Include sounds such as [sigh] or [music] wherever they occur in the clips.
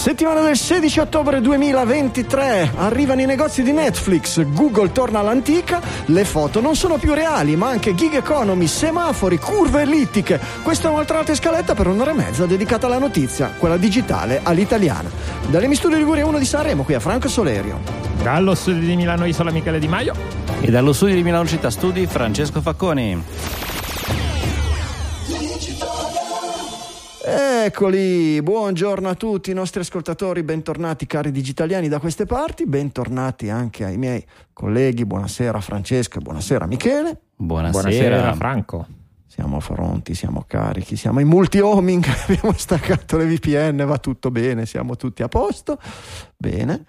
Settimana del 16 ottobre 2023, arrivano i negozi di Netflix, Google torna all'antica, le foto non sono più reali, ma anche gig economy, semafori, curve ellittiche. Questa è un'altra scaletta per un'ora e mezza dedicata alla notizia, quella digitale all'italiana. Dalle mi studio Liguria 1 di Sanremo, qui a Franco Solerio. Dallo studio di Milano Isola Michele Di Maio. E dallo studio di Milano Città Studi Francesco Facconi. Eccoli, buongiorno a tutti i nostri ascoltatori, bentornati cari digitaliani da queste parti, bentornati anche ai miei colleghi, buonasera Francesco e buonasera Michele. Buonasera. Buonasera Franco. Siamo pronti, siamo carichi, siamo in multi-homing, [laughs] abbiamo staccato le VPN, va tutto bene, siamo tutti a posto. Bene,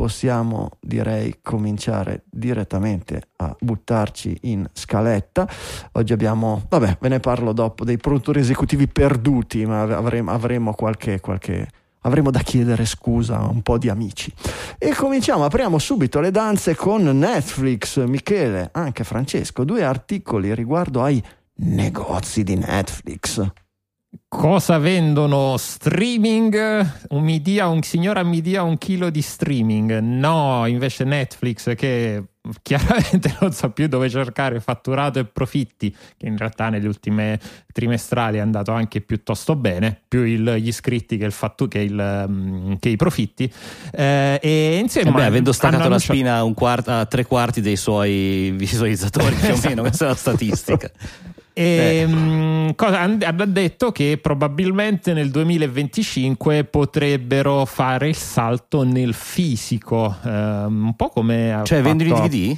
possiamo direi cominciare direttamente a buttarci in scaletta. Oggi abbiamo, vabbè, ve ne parlo dopo, dei produttori esecutivi perduti, ma avremo, avremo qualche, qualche avremo da chiedere scusa a un po' di amici. E cominciamo, apriamo subito le danze con Netflix, Michele, anche Francesco, due articoli riguardo ai negozi di Netflix. Cosa vendono? Streaming? Un, mi dia, un signora mi dia un chilo di streaming. No, invece Netflix che chiaramente [laughs] non sa più dove cercare fatturato e profitti, che in realtà negli ultimi trimestrali è andato anche piuttosto bene, più il, gli iscritti che, il fattu- che, il, um, che i profitti. Eh, e insieme eh beh, avendo staccato la spina a, quart- a tre quarti dei suoi [laughs] visualizzatori, più o meno, questa è la statistica. [laughs] E, um, cosa, hanno detto che probabilmente nel 2025 potrebbero fare il salto nel fisico, um, un po' come. Cioè, vendono i DVD?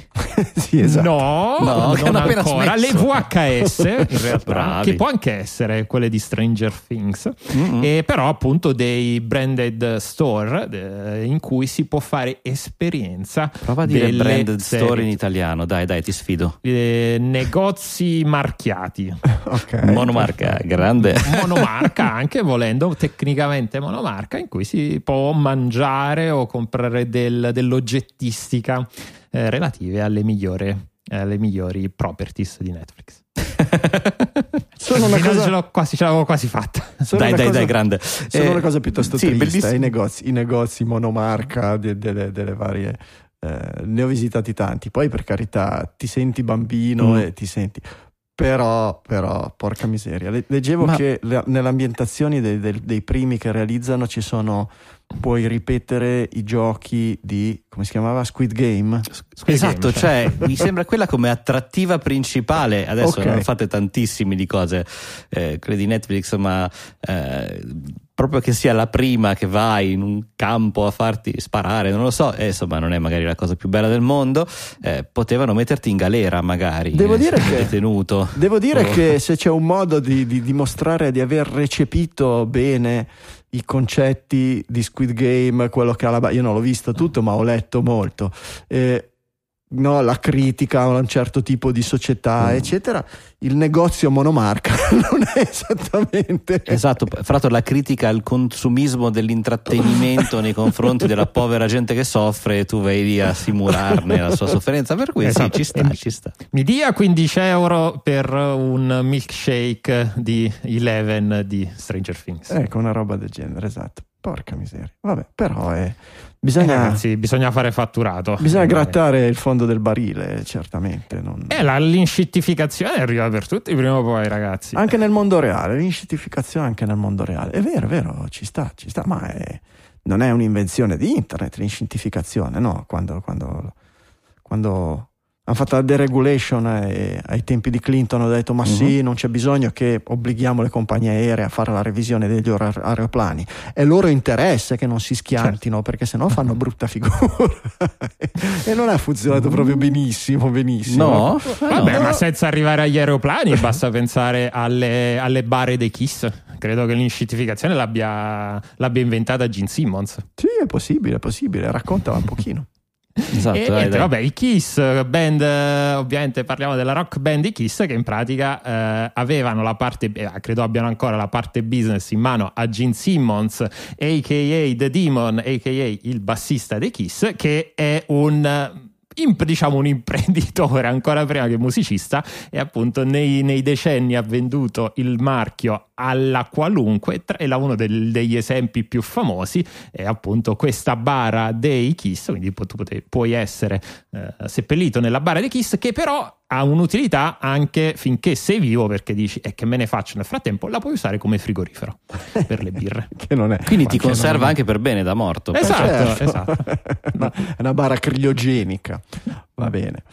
sì, esatto. No, no non ancora. Le VHS, [laughs] in realtà, che può anche essere quelle di Stranger Things, mm-hmm. e però appunto dei branded store eh, in cui si può fare esperienza. Prova a dire branded serie. store in italiano, dai, dai, ti sfido. Eh, negozi marchiati marchiati. [laughs] Okay, monomarca, grande. Monomarca [laughs] anche volendo, tecnicamente monomarca, in cui si può mangiare o comprare del, dell'oggettistica eh, relative alle migliori, alle migliori properties di Netflix. [laughs] Sono una cosa... ce, l'ho quasi, ce l'avevo quasi fatta. Sono dai, dai, cosa... dai, grande. Sono eh, una cosa piuttosto sì, triste. I negozi, I negozi monomarca delle, delle, delle varie. Eh, ne ho visitati tanti. Poi, per carità, ti senti bambino mm. e ti senti però, però, porca miseria. Leggevo Ma... che le, nelle ambientazioni dei, dei, dei, primi che realizzano ci sono. Puoi ripetere i giochi di come si chiamava? Squid Game? Squid esatto, Game, cioè, cioè [laughs] mi sembra quella come attrattiva principale. Adesso okay. ne fate tantissimi di cose, eh, quelle di Netflix, ma eh, proprio che sia la prima che vai in un campo a farti sparare, non lo so, e insomma non è magari la cosa più bella del mondo, eh, potevano metterti in galera magari, devo dire che, detenuto. Devo dire oh. che se c'è un modo di, di dimostrare di aver recepito bene i concetti di Squid Game, quello che ha la... Io non l'ho visto tutto, ma ho letto molto. Eh, no, la critica a un certo tipo di società, mm. eccetera. Il negozio monomarca [laughs] non è esattamente. Esatto, fra l'altro la critica al consumismo dell'intrattenimento nei confronti della [laughs] povera gente che soffre e tu vai lì a simularne la sua sofferenza. Per cui esatto. sì, ci sta, ci sta. Mi dia 15 euro per un milkshake di Eleven di Stranger Things. Ecco, una roba del genere, esatto. Porca miseria. Vabbè, però è. Bisogna, eh, ragazzi, bisogna fare fatturato. Bisogna grattare il fondo del barile, certamente. Non... Eh, la, l'inscittificazione arriva per tutti prima o poi, ragazzi. Anche nel mondo reale, l'inscittificazione anche nel mondo reale. È vero, è vero, ci sta, ci sta, ma è, non è un'invenzione di internet l'inscittificazione, no? Quando, quando, quando hanno fatto la deregulation e ai tempi di Clinton hanno detto ma uh-huh. sì mhm. non c'è bisogno che obblighiamo le compagnie aeree a fare la revisione degli aeroplani è loro interesse che non si schiantino certo. perché sennò fanno brutta figura [laughs] e non ha funzionato proprio benissimo benissimo no, vabbè no. ma senza arrivare agli aeroplani [laughs] basta pensare alle, alle bare dei Kiss credo che l'inscittificazione l'abbia, l'abbia inventata Gene Simmons sì è possibile è possibile raccontala un pochino Esatto, e, dai, dai. vabbè, i Kiss, band, ovviamente parliamo della rock band i Kiss che in pratica eh, avevano la parte, eh, credo abbiano ancora la parte business in mano a Gene Simmons, a.k.a. The Demon, a.k.a. il bassista dei Kiss, che è un diciamo un imprenditore ancora prima che musicista e appunto nei, nei decenni ha venduto il marchio alla qualunque e uno del, degli esempi più famosi è appunto questa bara dei Kiss quindi tu puoi essere eh, seppellito nella bara dei Kiss che però ha un'utilità anche finché sei vivo perché dici e che me ne faccio nel frattempo? la puoi usare come frigorifero [laughs] per le birre. Quindi ti conserva anche per bene da morto. Esatto, certo. esatto. [laughs] è una bara criogenica Va bene.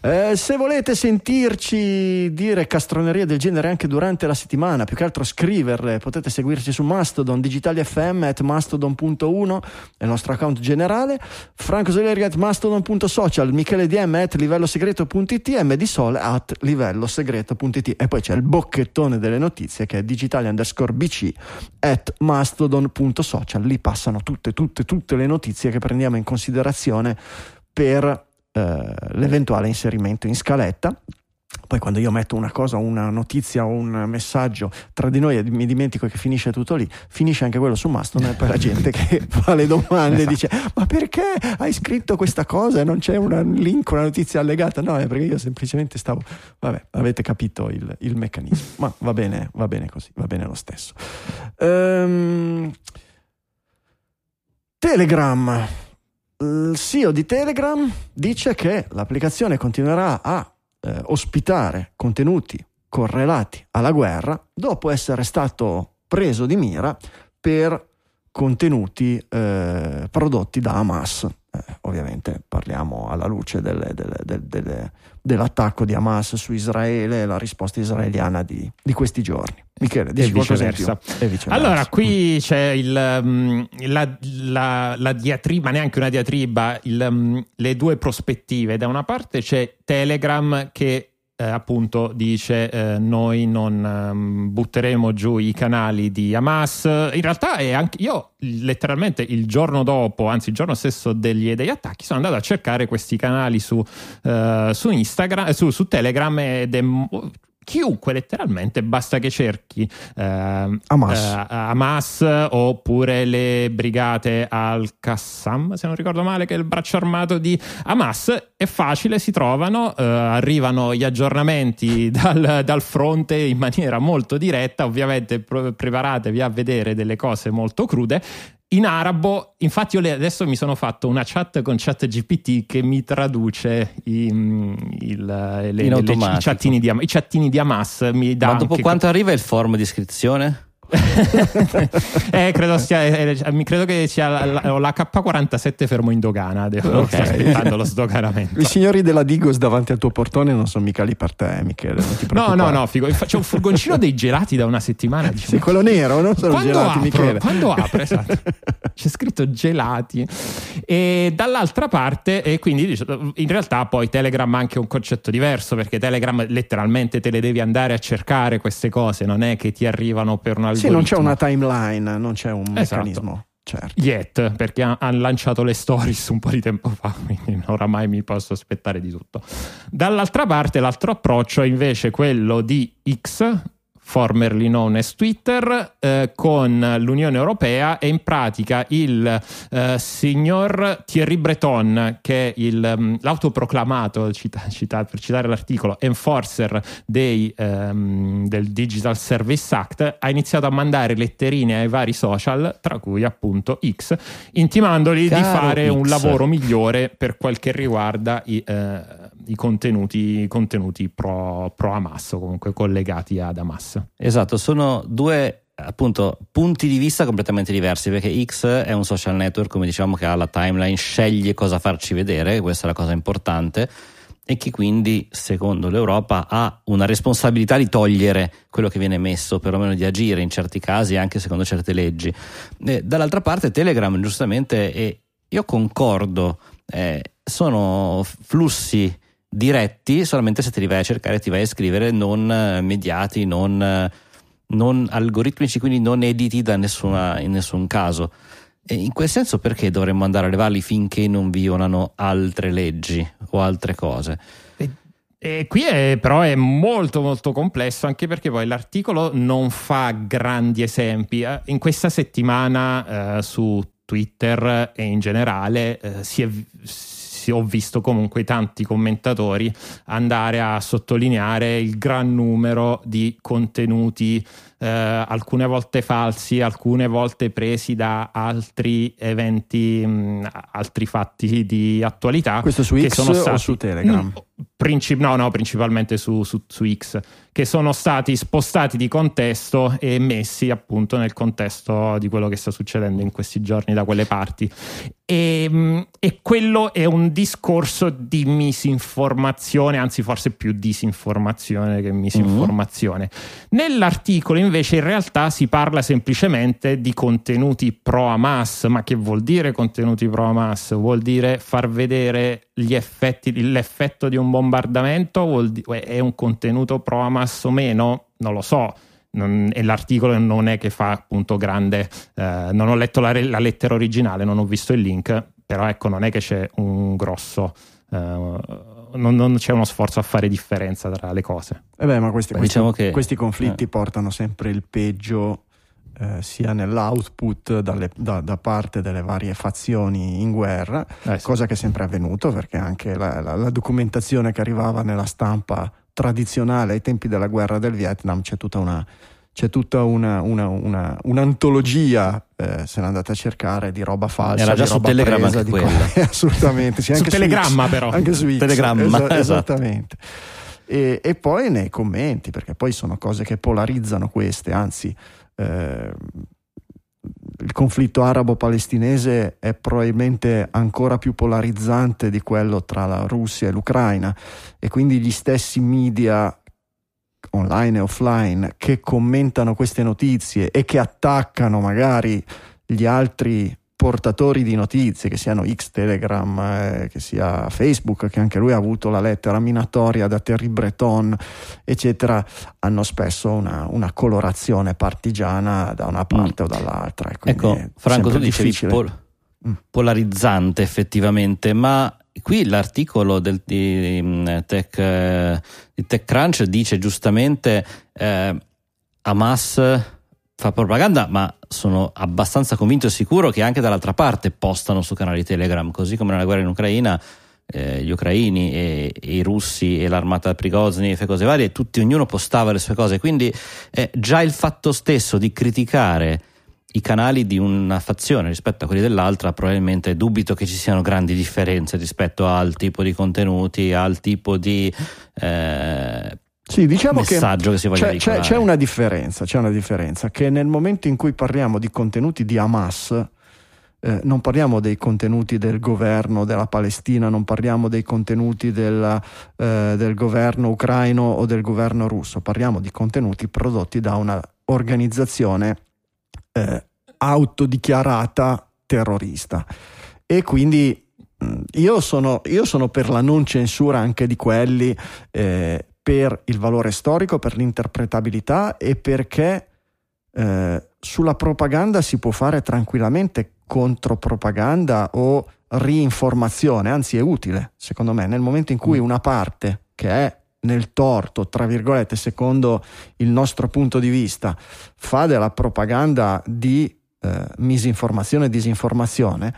Eh, se volete sentirci dire castronerie del genere anche durante la settimana, più che altro scriverle, potete seguirci su Mastodon, Digitali FM at mastodon.1 è il nostro account generale, Franco Soleri at mastodon.social, Michele DM at livellosegreto.it Medisol at livellosegreto.it e poi c'è il bocchettone delle notizie che è digitali underscore bc at mastodon.social, lì passano tutte, tutte, tutte le notizie che prendiamo in considerazione per eh, l'eventuale inserimento in scaletta. Poi quando io metto una cosa, una notizia o un messaggio tra di noi e mi dimentico che finisce tutto lì, finisce anche quello su Mastodon e poi la gente che [laughs] fa le domande esatto. dice ma perché hai scritto questa cosa e non c'è un link, una notizia allegata? No, è perché io semplicemente stavo... Vabbè, avete capito il, il meccanismo, ma va bene, va bene così, va bene lo stesso. Um, Telegram il CEO di Telegram dice che l'applicazione continuerà a eh, ospitare contenuti correlati alla guerra dopo essere stato preso di mira per contenuti eh, prodotti da Hamas. Eh, ovviamente parliamo alla luce delle, delle, delle, dell'attacco di Hamas su Israele e la risposta israeliana di, di questi giorni. Michele, dici viceversa. E viceversa. Allora, qui c'è il, um, la, la, la, diatriba, neanche una diatriba, il, um, le due prospettive. Da una parte c'è Telegram che eh, appunto dice eh, noi non um, butteremo giù i canali di Hamas. In realtà è anche io letteralmente il giorno dopo, anzi il giorno stesso degli, degli attacchi, sono andato a cercare questi canali su, uh, su Instagram, su, su Telegram ed è chiunque letteralmente, basta che cerchi eh, Hamas. Eh, Hamas. oppure le brigate al-Qassam, se non ricordo male, che è il braccio armato di Hamas, è facile, si trovano, eh, arrivano gli aggiornamenti [laughs] dal, dal, fronte in maniera molto diretta, ovviamente preparatevi a vedere delle cose molto crude, in arabo, infatti io adesso mi sono fatto una chat con ChatGPT che mi traduce i, mm, il, le, le, le, i, chattini di, i chattini di Hamas. Mi dà Ma dopo quanto arriva il form di iscrizione? [laughs] eh, credo, sia, eh, credo, che sia l'H47 fermo in dogana. Devo, okay. aspettando lo sdoganamento. [laughs] I signori della Digos davanti al tuo portone non sono mica lì per te, Michele. no, no, no, figo. C'è un furgoncino dei gelati da una settimana. Diciamo. Sì, quello nero, non sono quando gelati, apro, Michele. Quando apre, [laughs] esatto. C'è scritto gelati. E dall'altra parte, e quindi in realtà poi Telegram ha anche un concetto diverso perché Telegram letteralmente te le devi andare a cercare queste cose, non è che ti arrivano per una sì, non c'è una timeline, non c'è un esatto. meccanismo. Certo. Yet, perché hanno lanciato le stories un po' di tempo fa, [laughs] quindi oramai mi posso aspettare di tutto. Dall'altra parte, l'altro approccio è invece quello di X, formerly known as Twitter, eh, con l'Unione Europea e in pratica il eh, signor Thierry Breton, che è il, um, l'autoproclamato, cita, cita, per citare l'articolo, enforcer dei, um, del Digital Service Act, ha iniziato a mandare letterine ai vari social, tra cui appunto X, intimandoli Caro di fare X. un lavoro migliore per quel che riguarda i... Eh, i contenuti, contenuti pro, pro Hamas o comunque collegati ad Hamas. Esatto, sono due appunto punti di vista completamente diversi perché X è un social network come diciamo che ha la timeline sceglie cosa farci vedere questa è la cosa importante e che quindi secondo l'Europa ha una responsabilità di togliere quello che viene messo perlomeno di agire in certi casi anche secondo certe leggi e dall'altra parte Telegram giustamente e io concordo eh, sono flussi diretti solamente se te li vai a cercare, ti vai a scrivere, non eh, mediati, non, eh, non algoritmici, quindi non editi nessuna, in nessun caso. E in quel senso perché dovremmo andare a levarli finché non violano altre leggi o altre cose? E qui è, però è molto molto complesso anche perché poi l'articolo non fa grandi esempi. Eh, in questa settimana eh, su Twitter e in generale eh, si è ho visto comunque tanti commentatori andare a sottolineare il gran numero di contenuti eh, alcune volte falsi, alcune volte presi da altri eventi, mh, altri fatti di attualità. Questo su X sono stati, o su Telegram? Mh, Princip- no, no, principalmente su, su, su, X, che sono stati spostati di contesto e messi appunto nel contesto di quello che sta succedendo in questi giorni da quelle parti. E, mm, e quello è un discorso di misinformazione, anzi forse più disinformazione che misinformazione. Mm-hmm. Nell'articolo invece in realtà si parla semplicemente di contenuti pro Hamas, ma che vuol dire contenuti pro Hamas? Vuol dire far vedere gli effetti, l'effetto di un bombardamento è un contenuto pro Hamas o meno? Non lo so. Non, e l'articolo non è che fa appunto grande. Eh, non ho letto la, la, lettera originale, non ho visto il link, però ecco, non è che c'è un grosso. Eh, non, non, c'è uno sforzo a fare differenza tra le cose. Eh beh, ma questi, Beh, questi, diciamo che, questi conflitti eh. portano sempre il peggio eh, sia nell'output dalle, da, da, parte delle varie fazioni in guerra, eh sì. cosa che è sempre avvenuto perché anche la, la, la, documentazione che arrivava nella stampa tradizionale ai tempi della guerra del Vietnam c'è tutta una, c'è tutta una, una, una, un'antologia, eh, se l'andate a cercare, di roba falsa. Era già su Telegram presa, anche quella. [laughs] assolutamente, sì, anche su Telegramma X, però. Anche su X, Telegramma, esatto. [laughs] esattamente. E, e, poi nei commenti, perché poi sono cose che polarizzano queste, anzi eh, il conflitto arabo-palestinese è probabilmente ancora più polarizzante di quello tra la Russia e l'Ucraina e quindi gli stessi media online e offline che commentano queste notizie e che attaccano magari gli altri portatori di notizie, che siano X, Telegram, eh, che sia Facebook, che anche lui ha avuto la lettera minatoria da Terry Breton, eccetera, hanno spesso una, una colorazione partigiana da una parte mm. o dall'altra. Ecco, Franco, tu dicevi pol- mm. polarizzante effettivamente, ma qui l'articolo del, di, mm, Tech, di TechCrunch dice giustamente eh, Hamas fa propaganda, ma sono abbastanza convinto e sicuro che anche dall'altra parte postano su canali Telegram, così come nella guerra in Ucraina. Eh, gli ucraini e, e, i russi e l'armata Prigozhin e cose varie, tutti, ognuno postava le sue cose. Quindi eh, già il fatto stesso di criticare i canali di una fazione rispetto a quelli dell'altra, probabilmente dubito che ci siano grandi differenze rispetto al tipo di contenuti, al tipo di eh, sì, diciamo messaggio che, che si voglia c'è, c'è, c'è, una differenza, c'è una differenza, che nel momento in cui parliamo di contenuti di Hamas, eh, non parliamo dei contenuti del governo della Palestina, non parliamo dei contenuti della, eh, del governo ucraino o del governo russo, parliamo di contenuti prodotti da un'organizzazione eh, autodichiarata terrorista. E quindi mm, io sono, io sono, per la non censura anche di quelli eh, per il valore storico, per l'interpretabilità e perché eh, sulla propaganda si può fare tranquillamente contropropaganda o rinformazione, anzi è utile, secondo me, nel momento in cui mm. una parte che è nel torto, tra virgolette, secondo il nostro punto di vista, fa della propaganda di eh, misinformazione e disinformazione,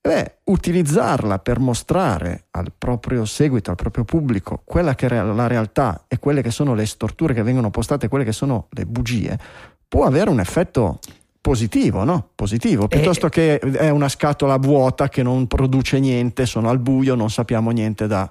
beh, utilizzarla per mostrare al proprio seguito, al proprio pubblico, quella che è la realtà e quelle che sono le storture che vengono postate, quelle che sono le bugie, può avere un effetto positivo, no? Positivo, piuttosto e... che è una scatola vuota che non produce niente, sono al buio, non sappiamo niente da...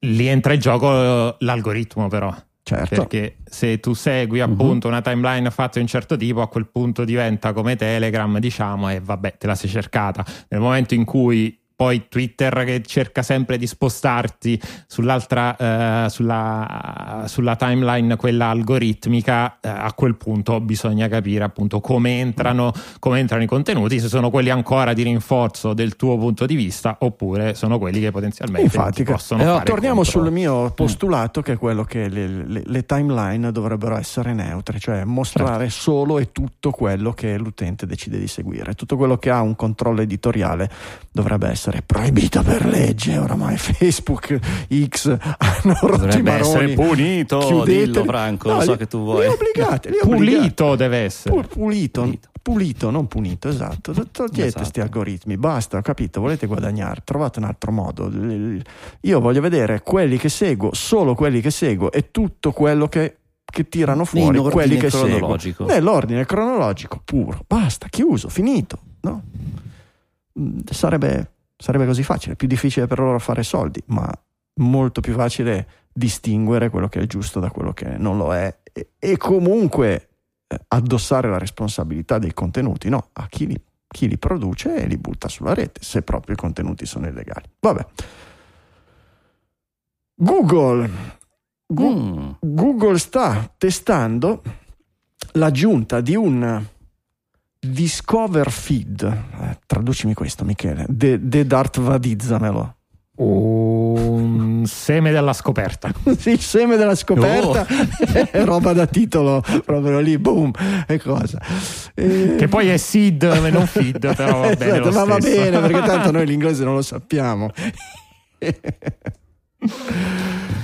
Lì entra in gioco l'algoritmo però. Certo. Perché se tu segui mhm. appunto uh-huh. una timeline fatta di un certo tipo, a quel punto diventa come Telegram, diciamo, e vabbè, te la sei cercata. Nel momento in cui poi Twitter che cerca sempre di spostarti sull'altra, eh, sulla, sulla, timeline, quella algoritmica, eh, a quel punto bisogna capire appunto come entrano, come entrano i contenuti, se sono quelli ancora di rinforzo del tuo punto di vista oppure sono quelli che potenzialmente Infatti, possono eh, fare torniamo contro. sul mio postulato che è quello che le, le, le timeline dovrebbero essere neutre, cioè mostrare certo. solo e tutto quello che l'utente decide di seguire, tutto quello che ha un controllo editoriale dovrebbe essere proibito per legge, oramai Facebook, X hanno rotto dovrebbe maroni. essere punito, Chiudete. dillo Franco, No, lo so li- che tu vuoi. Li obbligate, li Pulito obbligate. deve essere. Pu- pulito, Pulito. pulito, non punito, esatto. Togliete Esatto. questi algoritmi, basta, ho capito, volete guadagnare, trovate un altro modo. Io voglio vedere quelli che seguo, solo quelli che seguo e tutto quello che, che tirano fuori quelli che cronologico. seguo. Nell'ordine cronologico puro, basta, chiuso, finito. No? Sarebbe, sarebbe così facile, più difficile per loro fare soldi, ma molto più facile distinguere quello che è giusto da quello che non lo è e, e comunque eh, addossare la responsabilità dei contenuti no, a chi li, chi li produce e li butta sulla rete, se proprio i contenuti sono illegali. Vabbè. Google. Gu- Mm. Google sta testando l'aggiunta di un Discover Feed. Eh, traducimi questo, Michele. De, de Dart Vadizzamelo. Un seme della scoperta. [laughs] Sì, il seme della scoperta è [laughs] roba da titolo proprio lì, boom, e cosa. E- Che poi è seed e non feed, però va [laughs] bene. Esatto, ma va bene perché tanto noi l'inglese non lo sappiamo.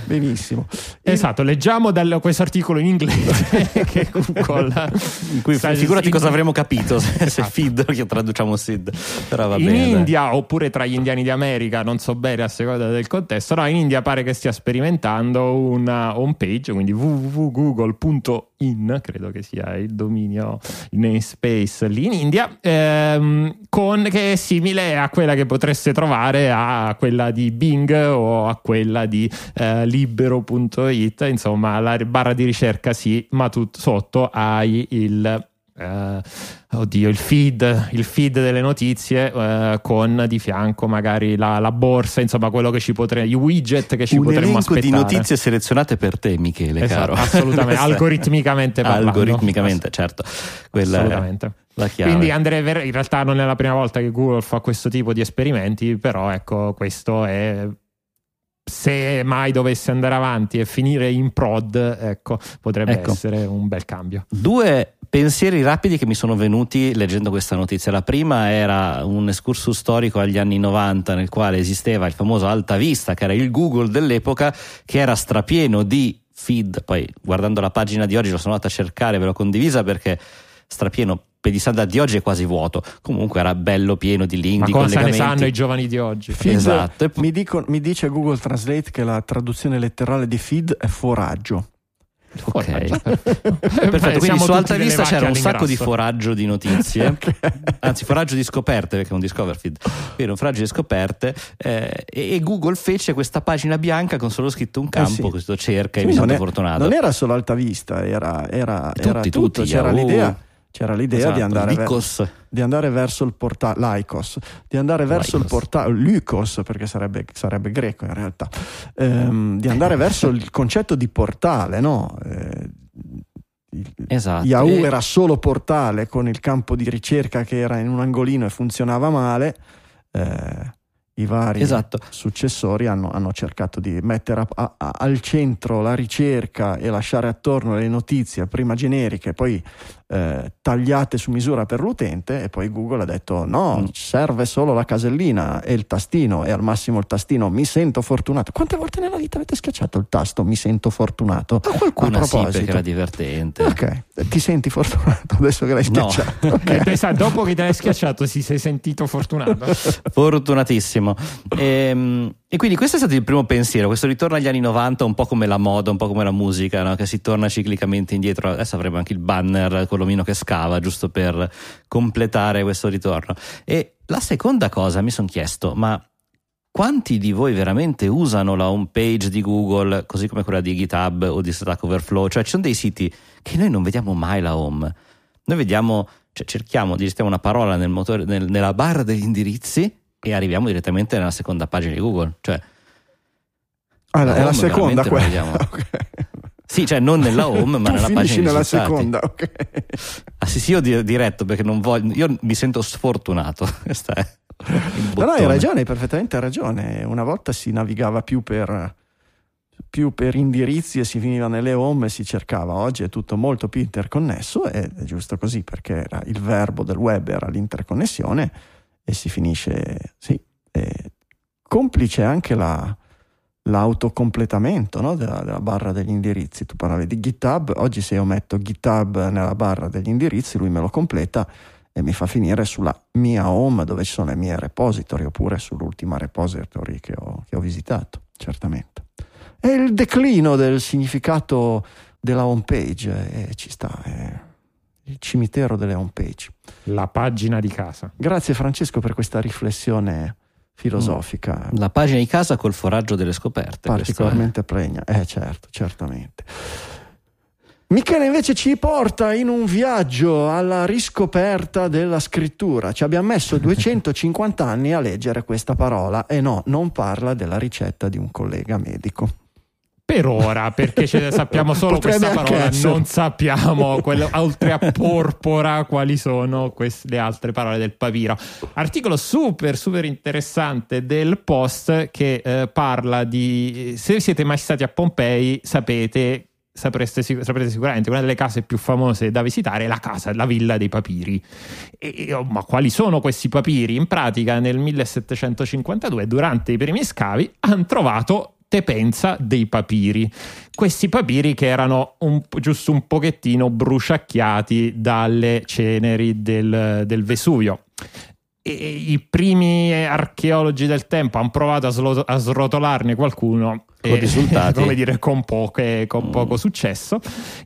Benissimo. Esatto, leggiamo dal- questo articolo in inglese [laughs] che Google In cui figurati in- cosa avremmo capito se, se Esatto. feed che traduciamo seed. Però va in bene. dai. India oppure tra gli indiani di America, non so bene a seconda del contesto, no, in India pare che stia sperimentando una home page, quindi www.google.in, credo che sia il dominio, namespace lì in India, ehm, con, che è simile a quella che potreste trovare a quella di Bing o a quella di eh, libero.it, insomma la barra di ricerca sì, ma tu sotto hai il... eh, oddio, il feed, il feed delle notizie eh, con di fianco magari la, la borsa, insomma, quello che ci potremmo, i widget che ci Un potremmo elenco aspettare. di notizie selezionate per te, Michele, Esatto, caro. assolutamente, [laughs] algoritmicamente parlando. Algoritmicamente, certo. Quella Assolutamente. la chiave. Quindi Andrea, in realtà non è la prima volta che Google fa questo tipo di esperimenti, però ecco, questo è se mai dovesse andare avanti e finire in prod, ecco, potrebbe Ecco. essere un bel cambio. Due pensieri rapidi che mi sono venuti leggendo questa notizia. La prima era un excursus storico agli anni 90 nel quale esisteva il famoso Alta Vista, che era il Google dell'epoca, che era strapieno di feed. Poi guardando la pagina di oggi lo sono andato a cercare, ve l'ho condivisa perché strapieno standard di oggi è quasi vuoto. Comunque era bello pieno di link, Ma di cosa ne sanno i giovani di oggi? Feed, Esatto. E mi, dico- mi dice Google Translate che la traduzione letterale di feed è foraggio. Ok. [laughs] Perfetto. Quindi su Alta Vista c'era un sacco di foraggio di notizie, [laughs] Ok. anzi foraggio di scoperte perché è un discover feed, quindi un foraggio di scoperte eh, e, e Google fece questa pagina bianca con solo scritto un campo, Eh sì. questo cerca e Sì, mi non, sento è- fortunato. non era solo Alta Vista, era, era, Tutti, era tutto. tutti, c'era, Yahoo. l'idea, c'era l'idea Esatto, di, andare ver- di andare verso il portale Lycos, di andare verso il Lycos. portale Lycos, perché sarebbe, sarebbe greco in realtà, ehm, di andare verso il concetto di portale, no? Eh, il- Esatto. Yahoo era solo portale con il campo di ricerca che era in un angolino e funzionava male. eh, I vari Esatto. successori hanno, hanno cercato di mettere a- a- a- al centro la ricerca e lasciare attorno le notizie prima generiche, poi eh, tagliate su misura per l'utente e poi Google ha detto no, Mm. serve solo la casellina e il tastino e al massimo il tastino mi sento fortunato. Quante volte nella vita avete schiacciato il tasto mi sento fortunato? Ma qualcuno a sì perché era divertente. Ok, ti senti fortunato adesso che l'hai No. schiacciato. Ok. Eh, pensa, dopo che l'hai schiacciato, si sei sentito fortunato. Fortunatissimo. Ehm, E, quindi questo è stato il primo pensiero, questo ritorno agli anni 90, un po' come la moda, un po' come la musica, no? che si torna ciclicamente indietro. Adesso avremo anche il banner con l'omino che scava, giusto per completare questo ritorno. E la seconda cosa mi sono chiesto, ma quanti di voi veramente usano la home page di Google, così come quella di GitHub o di Stack Overflow? Cioè ci sono dei siti che noi non vediamo mai la home. Noi vediamo, cioè cerchiamo, digitiamo una parola nel motore, nel- nella barra degli indirizzi e arriviamo direttamente nella seconda pagina di Google. Cioè, Ah, la è la seconda quella. [laughs] Sì, cioè non nella home, ma nella pagina di nella risultati. seconda, ok. Ah sì, sì, io di- diretto perché non voglio. Io mi sento sfortunato. [laughs] È No, no, hai ragione, hai perfettamente ragione. Una volta si navigava più per, più per indirizzi e si finiva nelle home e si cercava. Oggi è tutto molto più interconnesso ed è giusto così perché era- il verbo del web era l'interconnessione e si finisce, sì, e complice anche la- l'autocompletamento no, della, della barra degli indirizzi. Tu parlavi di GitHub, oggi se io metto GitHub nella barra degli indirizzi, lui me lo completa e mi fa finire sulla mia home dove ci sono le mie repository oppure sull'ultima repository che ho, che ho visitato, certamente. È il declino del significato della home page, e ci sta, è il cimitero delle home page. La pagina di casa. Grazie Francesco per questa riflessione filosofica La pagina di casa col foraggio delle scoperte. particolarmente pregna. Eh certo, certamente. Michele invece ci porta in un viaggio alla riscoperta della scrittura. Ci abbiamo messo [laughs] 250 anni a leggere questa parola e no, non parla della ricetta di un collega medico. Per ora, perché sappiamo solo questa parola, essere. non sappiamo, quello- oltre a porpora, quali sono queste, le altre parole del papiro. Articolo super, super interessante del post che eh, parla di... Se siete mai stati a Pompei, sapete... Sapreste, saprete sicuramente una delle case più famose da visitare è la casa, la villa dei papiri. E- oh, ma quali sono questi papiri? In pratica, nel 1752, durante i primi scavi, hanno trovato te pensa dei papiri. Questi papiri che erano un giusto un pochettino bruciacchiati dalle ceneri del, del Vesuvio. E i primi archeologi del tempo hanno provato a, slo- a srotolarne qualcuno. Con [laughs] risultati. come dire, con, poche- con Mm. poco successo.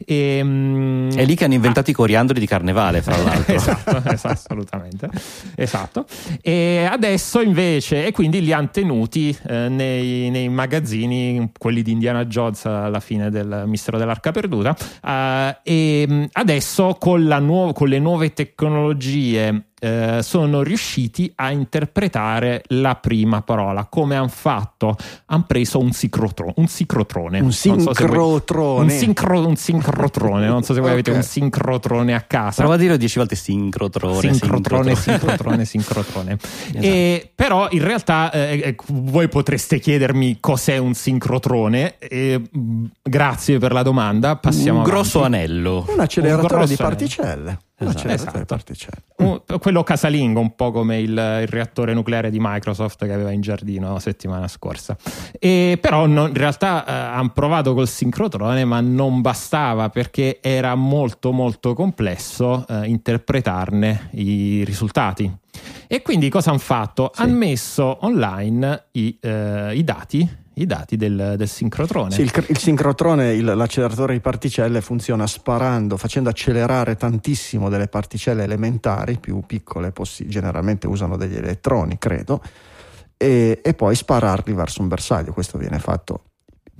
E, mm, È lì che hanno inventato i coriandoli di carnevale, fra [laughs] l'altro. esatto, [laughs] esatto, assolutamente. Esatto. E adesso invece, e quindi li hanno tenuti eh, nei, nei magazzini, quelli di Indiana Jones alla fine del Mistero dell'Arca Perduta. eh, e mh, adesso con, la nuo- con le nuove tecnologie eh, sono riusciti a interpretare la prima parola. Come hanno fatto? Hanno preso un, sicrotro- un sicrotrone. Un sincrotrone. un, sincro- un sincrotrone. Non so se voi avete [laughs] Ok. un sincrotrone a casa. Prova a dire dieci volte sincrotrone. Sincrotrone, sincrotrone. sincrotrone, [laughs] sincrotrone. E, però in realtà eh, eh, voi potreste chiedermi cos'è un sincrotrone. e, mh, grazie per la domanda. Passiamo Un grosso avanti. anello. Un acceleratore grosso di anello. particelle. Un Esatto. acceleratore di Esatto. Un- quello casalingo, un po' come il, il reattore nucleare di Microsoft che aveva in giardino settimana scorsa. E però non- in realtà eh, hanno provato col sincrotrone, ma non bastava perché era molto molto complesso eh, interpretarne i risultati. E quindi cosa hanno fatto? Sì. Hanno messo online i, eh, i dati, i dati del, del sincrotrone. Sì, il, il sincrotrone, il- l'acceleratore di particelle, funziona sparando, facendo accelerare tantissimo delle particelle elementari più piccole, possi- generalmente usano degli elettroni, credo, e, e poi spararli verso un bersaglio. Questo viene fatto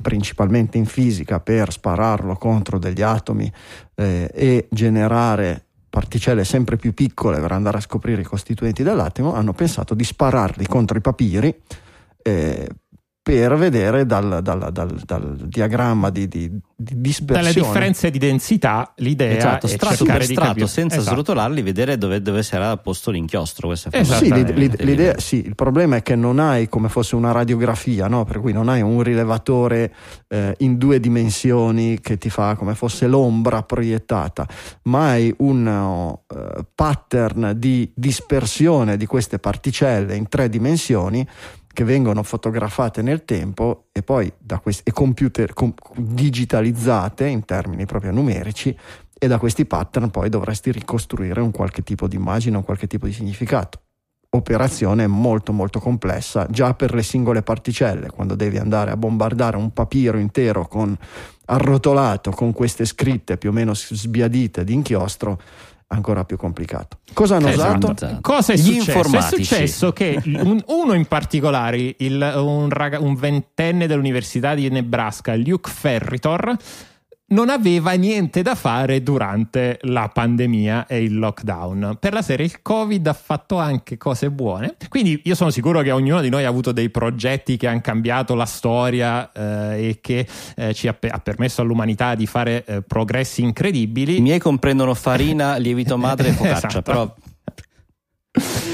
principalmente in fisica per spararlo contro degli atomi eh, e generare particelle sempre più piccole per andare a scoprire i costituenti dell'atomo, hanno pensato di spararli contro i papiri eh, per vedere dal, dal- dal- dal diagramma di, di- di dispersione. Dalle differenze di densità, l'idea Esatto, è strato cercare strato, capire. senza Esatto. srotolarli, vedere dove, dove si era posto l'inchiostro. Esatto. Sì, l'ide- Esattamente. l'ide- l'idea- sì, il problema è che non hai come fosse una radiografia, no? per cui non hai un rilevatore eh, in due dimensioni che ti fa come fosse l'ombra proiettata, ma hai un eh, pattern di dispersione di queste particelle in tre dimensioni che vengono fotografate nel tempo e poi da questi, e computer, com- digitalizzate in termini proprio numerici e da questi pattern poi dovresti ricostruire un qualche tipo di immagine, un qualche tipo di significato. Operazione molto molto complessa già per le singole particelle, quando devi andare a bombardare un papiro intero con arrotolato con queste scritte più o meno sbiadite di inchiostro, ancora più complicato. Cosa hanno Esatto. usato? Cosa è Gli successo? È successo che [laughs] un- uno in particolare, il- un, raga- un ventenne dell'Università di Nebraska, Luke Ferritor, non aveva niente da fare durante la pandemia e il lockdown. Per la serie il Covid ha fatto anche cose buone, quindi io sono sicuro che ognuno di noi ha avuto dei progetti che hanno cambiato la storia eh, e che eh, ci ha, ha, permesso all'umanità di fare eh, progressi incredibili. I miei comprendono farina, [laughs] lievito madre e focaccia, esatto. però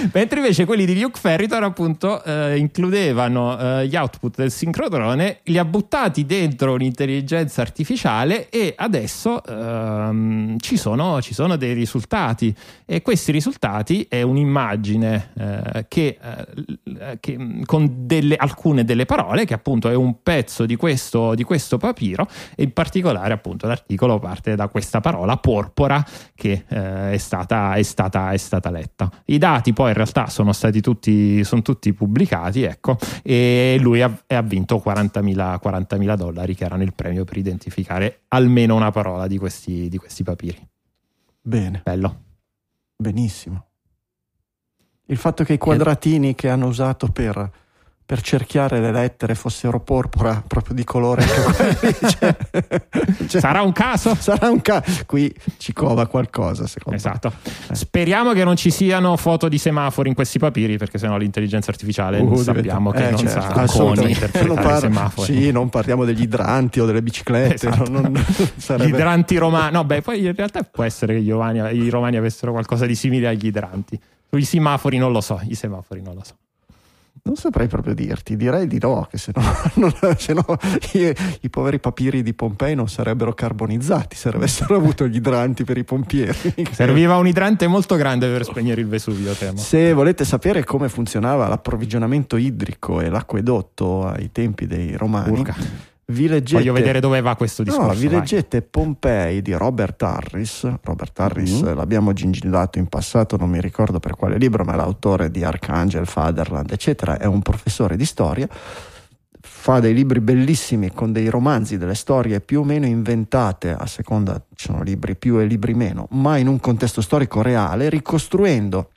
[laughs] Mentre invece quelli di Luke Ferritor appunto eh, includevano eh, gli output del sincrotrone, li ha buttati dentro un'intelligenza artificiale e adesso ehm, ci, sono, ci, sono, dei risultati e questi risultati è un'immagine eh, che, eh, che, con delle, alcune delle parole che appunto è un pezzo di questo, di questo papiro e in particolare appunto l'articolo parte da questa parola porpora che eh, è stata, è, stata, è stata letta. I dati poi realtà sono stati tutti, sono tutti pubblicati, ecco, e lui ha, ha vinto 40.000, 40.000, dollari che erano il premio per identificare almeno una parola di questi, di questi papiri. Bene. Bello. Benissimo. Il fatto che i quadratini che hanno usato per per cerchiare le lettere fossero porpora proprio di colore [laughs] cioè, cioè, sarà un caso? sarà un caso qui ci cova qualcosa secondo esatto. Me. speriamo che non ci siano foto di semafori in questi papiri perché sennò l'intelligenza artificiale uh, sappiamo diventa... che eh, non certo, sa come interpretare non par- semafori. sì non parliamo degli idranti o delle biciclette esatto. non, non sarebbe... gli idranti romani no beh poi in realtà può essere che i romani, i romani avessero qualcosa di simile agli idranti. Sui semafori non lo so i semafori non lo so non saprei proprio dirti, direi di no, che se no, [laughs] non, se no i, i, poveri papiri di Pompei non sarebbero carbonizzati se avessero avuto gli idranti per i pompieri. [laughs] Serviva un idrante molto grande per spegnere il Vesuvio, temo. Se volete sapere come funzionava l'approvvigionamento idrico e l'acquedotto ai tempi dei romani, Urca vi leggete, Voglio vedere dove va questo discorso. No, vi leggete Pompei di Robert Harris. Robert Harris mm-hmm. l'abbiamo gingillato in passato, non mi ricordo per quale libro, ma è l'autore di Archangel, Fatherland, eccetera. È un professore di storia. Fa dei libri bellissimi con dei romanzi, delle storie più o meno inventate, a seconda ci sono libri più e libri meno, ma in un contesto storico reale, ricostruendo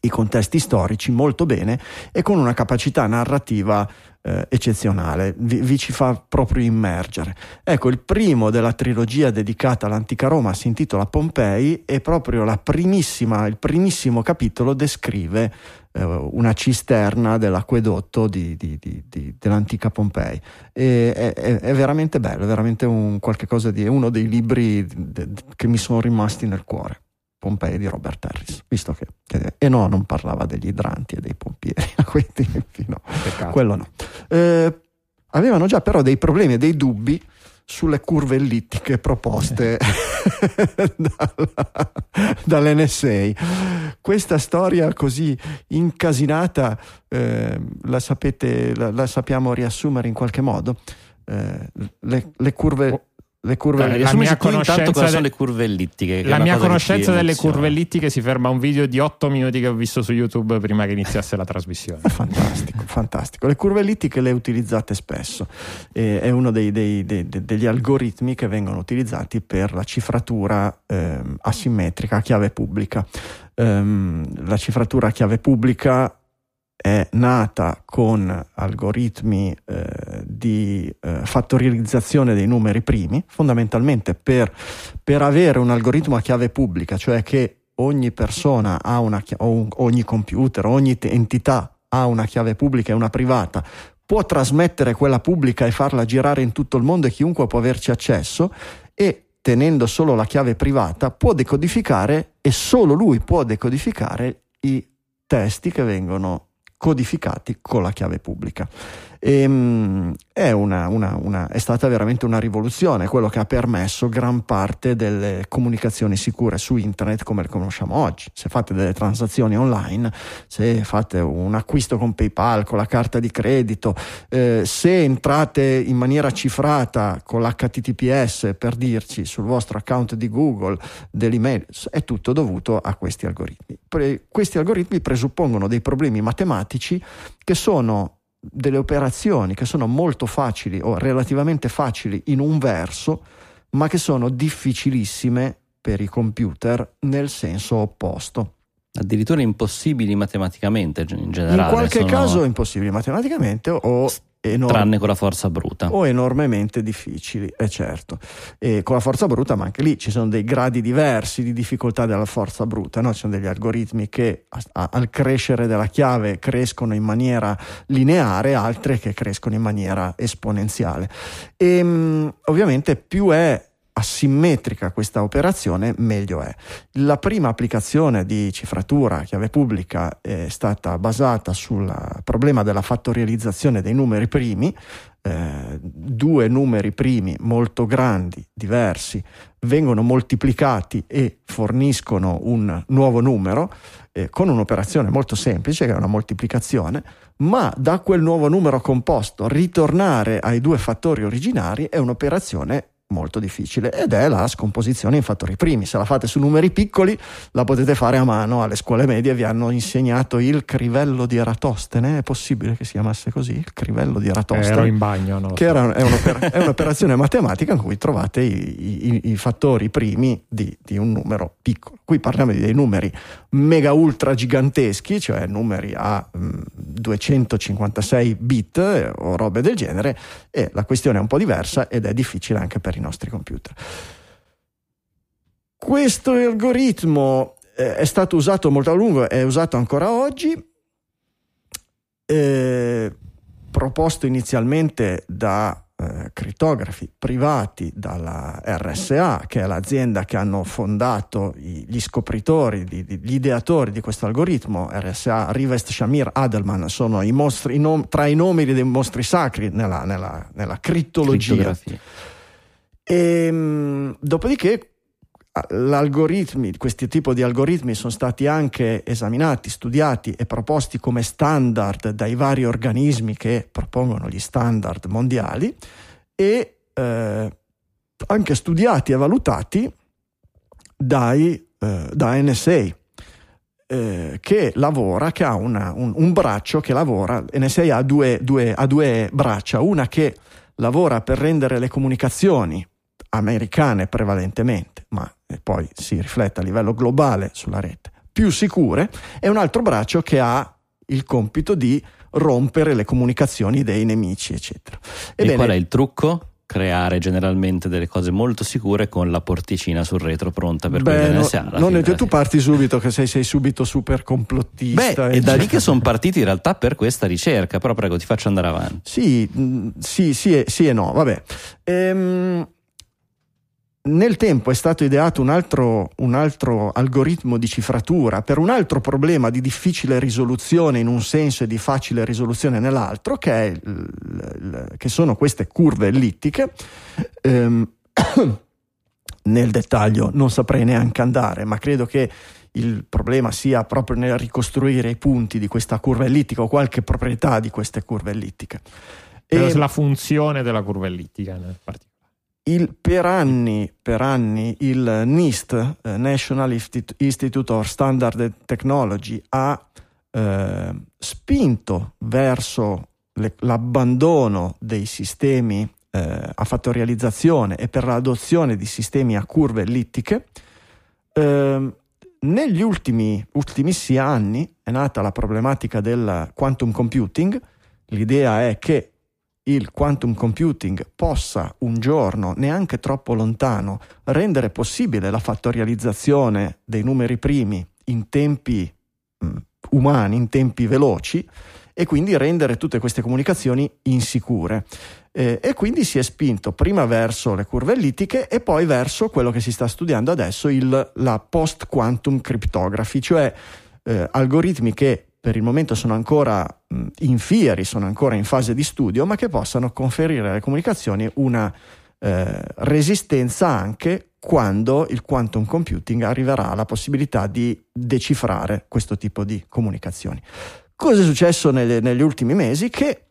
i contesti storici molto bene e con una capacità narrativa eh, eccezionale, vi, vi, ci fa proprio immergere. Ecco, il primo della trilogia dedicata all'antica Roma si intitola Pompei e proprio il primissimo capitolo descrive eh, una cisterna dell'acquedotto di, di, di, dell'antica Pompei. E, è, è, veramente bello, è veramente un, uno dei libri che mi sono rimasti nel cuore. Pompei di Robert Harris, visto che, e no, non parlava degli idranti e dei pompieri [laughs] a quei tempi, no, quello no. Eh, avevano già però dei problemi e dei dubbi sulle curve ellittiche proposte [laughs] dalla, dall'NSA. Questa storia così incasinata eh, la, sapete, la, la, sappiamo riassumere in qualche modo? Eh, le, le curve... Le curve Beh, la mia conoscenza sono le curve ellittiche la mia conoscenza delle curve ellittiche si ferma a un video di 8 minuti che ho visto su YouTube prima che iniziasse la trasmissione. [laughs] Fantastico fantastico. Le curve ellittiche le utilizzate spesso. Eh, è uno dei, dei, dei, degli algoritmi che vengono utilizzati per la cifratura eh, asimmetrica a chiave pubblica. Um, la cifratura a chiave pubblica è nata con algoritmi eh, di eh, fattorializzazione dei numeri primi, fondamentalmente per, per, avere un algoritmo a chiave pubblica, cioè che ogni persona ha una chiave, ogni computer, ogni entità ha una chiave pubblica e una privata, può trasmettere quella pubblica e farla girare in tutto il mondo e chiunque può averci accesso e tenendo solo la chiave privata può decodificare e solo lui può decodificare i testi che vengono codificati con la chiave pubblica. E, ehm, è, una, una, una, è, stata veramente una rivoluzione, quello che ha permesso gran parte delle comunicazioni sicure su internet come le conosciamo oggi. Se fate delle transazioni online, se fate un acquisto con PayPal, con la carta di credito, eh, se entrate in maniera cifrata con l'HTTPS per dirci sul vostro account di Google dell'email, è tutto dovuto a questi algoritmi. Pre- questi algoritmi presuppongono dei problemi matematici che sono delle operazioni che sono molto facili o relativamente facili in un verso, ma che sono difficilissime per i computer nel senso opposto. Addirittura impossibili matematicamente in generale. In qualche sono... caso impossibili matematicamente o Enor- tranne con la forza bruta o enormemente difficili, è certo. E con la forza bruta, ma anche lì ci sono dei gradi diversi di difficoltà della forza bruta, no? ci sono degli algoritmi che a, a, al crescere della chiave crescono in maniera lineare, altri che crescono in maniera esponenziale. E mh, ovviamente più è asimmetrica questa operazione, meglio è. La prima applicazione di cifratura chiave pubblica è stata basata sul problema della fattorializzazione dei numeri primi, eh, due numeri primi molto grandi, diversi, vengono moltiplicati e forniscono un nuovo numero eh, con un'operazione molto semplice che è una moltiplicazione, ma da quel nuovo numero composto ritornare ai due fattori originari è un'operazione molto difficile ed è la scomposizione in fattori primi. Se la fate su numeri piccoli la potete fare a mano, alle scuole medie vi hanno insegnato il crivello di Eratostene, è possibile che si chiamasse così, il crivello di Eratostene. Ero in bagno, no? Che era, è, un'oper- è, un'operazione matematica in cui trovate i, i, i fattori primi di, di, un numero piccolo. Qui parliamo di dei numeri mega ultra giganteschi, cioè numeri a mh, mm, 256 bit eh, o robe del genere e la questione è un po' diversa ed è difficile anche per i nostri computer. Questo algoritmo eh, è stato usato molto a lungo, è usato ancora oggi, eh, proposto inizialmente da eh, crittografi privati dalla RSA, che è l'azienda che hanno fondato gli scopritori, gli ideatori di questo algoritmo. RSA, Rivest, Shamir, Adelman sono i mostri, i nom- tra i nomi dei mostri sacri nella, nella, nella crittologia. E, ehm, dopodiché questi tipi di algoritmi sono stati anche esaminati, studiati e proposti come standard dai vari organismi che propongono gli standard mondiali e eh, anche studiati e valutati dai, eh, da NSA. Eh, che lavora, che ha una, un, un, braccio che lavora, NSA ha due, due, ha due braccia, una che lavora per rendere le comunicazioni americane prevalentemente, ma poi si riflette a livello globale sulla rete, più sicure, e un altro braccio che ha il compito di rompere le comunicazioni dei nemici, eccetera. Ebbene, e qual è il trucco? creare generalmente delle cose molto sicure con la porticina sul retro pronta per beh, no, non è che tu parti subito che sei, sei subito super complottista beh, è da lì che sono partiti in realtà per questa ricerca. Però prego ti faccio andare avanti. Sì mm, sì sì e, sì e no. Vabbè. Ehm, nel tempo è stato ideato un altro, un altro, algoritmo di cifratura per un altro problema di difficile risoluzione in un senso e di facile risoluzione nell'altro, che, il, il, che sono queste curve ellittiche. Ehm, [coughs] nel dettaglio non saprei neanche andare, ma credo che il problema sia proprio nel ricostruire i punti di questa curva ellittica o qualche proprietà di queste curve ellittiche. E la funzione della curva ellittica nel particolare il, per, anni, per, anni, il NIST, eh, National Institute of Standard and Technology, ha eh, spinto verso le, l'abbandono dei sistemi eh, a fattorializzazione e per l'adozione di sistemi a curve ellittiche. Ehm, negli ultimi, ultimissimi anni è nata la problematica del quantum computing. L'idea è che il quantum computing possa un giorno, neanche troppo lontano, rendere possibile la fattorializzazione dei numeri primi in tempi mh, mm, umani, in tempi veloci, e quindi rendere tutte queste comunicazioni insicure. Eh, e quindi si è spinto prima verso le curve ellittiche e poi verso quello che si sta studiando adesso, il, la post-quantum cryptography, cioè eh, algoritmi che per il momento sono ancora in fieri, sono ancora in fase di studio, ma che possano conferire alle comunicazioni una eh, resistenza anche quando il quantum computing arriverà alla possibilità di decifrare questo tipo di comunicazioni. Cosa è successo nelle, negli ultimi mesi? Che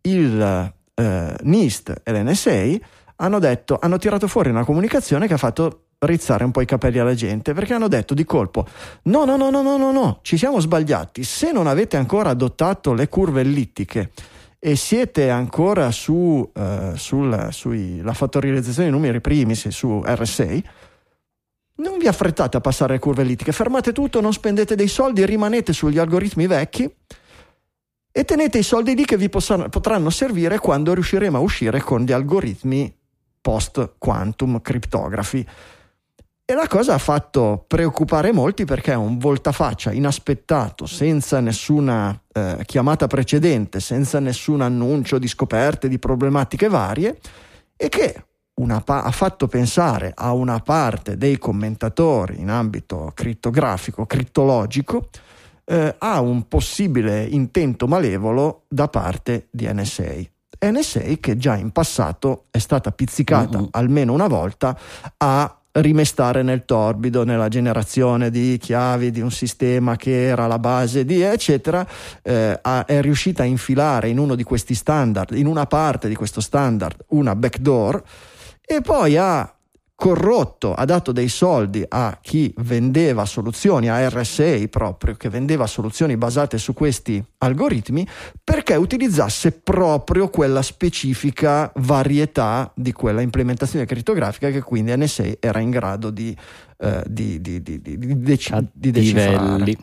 il eh, NIST e l'NSA hanno, detto, hanno tirato fuori una comunicazione che ha fatto rizzare un po' i capelli alla gente perché hanno detto di colpo no no no no no no no ci siamo sbagliati se non avete ancora adottato le curve ellittiche e siete ancora su uh, sulla fattorializzazione dei numeri primi su R6 non vi affrettate a passare le curve ellittiche fermate tutto non spendete dei soldi rimanete sugli algoritmi vecchi e tenete i soldi lì che vi possano, potranno servire quando riusciremo a uscire con gli algoritmi post quantum cryptography. E la cosa ha fatto preoccupare molti perché è un voltafaccia inaspettato, senza nessuna eh, chiamata precedente, senza nessun annuncio di scoperte, di problematiche varie, e che pa- ha fatto pensare a una parte dei commentatori in ambito crittografico, crittologico, eh, a un possibile intento malevolo da parte di NSA. NSA che già in passato è stata pizzicata uh-huh. almeno una volta a rimestare nel torbido nella generazione di chiavi di un sistema che era la base di eccetera eh, è riuscita a infilare in uno di questi standard in una parte di questo standard una backdoor e poi ha corrotto, ha dato dei soldi a chi vendeva soluzioni, a RSA proprio, che vendeva soluzioni basate su questi algoritmi, perché utilizzasse proprio quella specifica varietà di quella implementazione crittografica che quindi NSA era in grado di, eh, di, di, di, di, dec- di decifrare.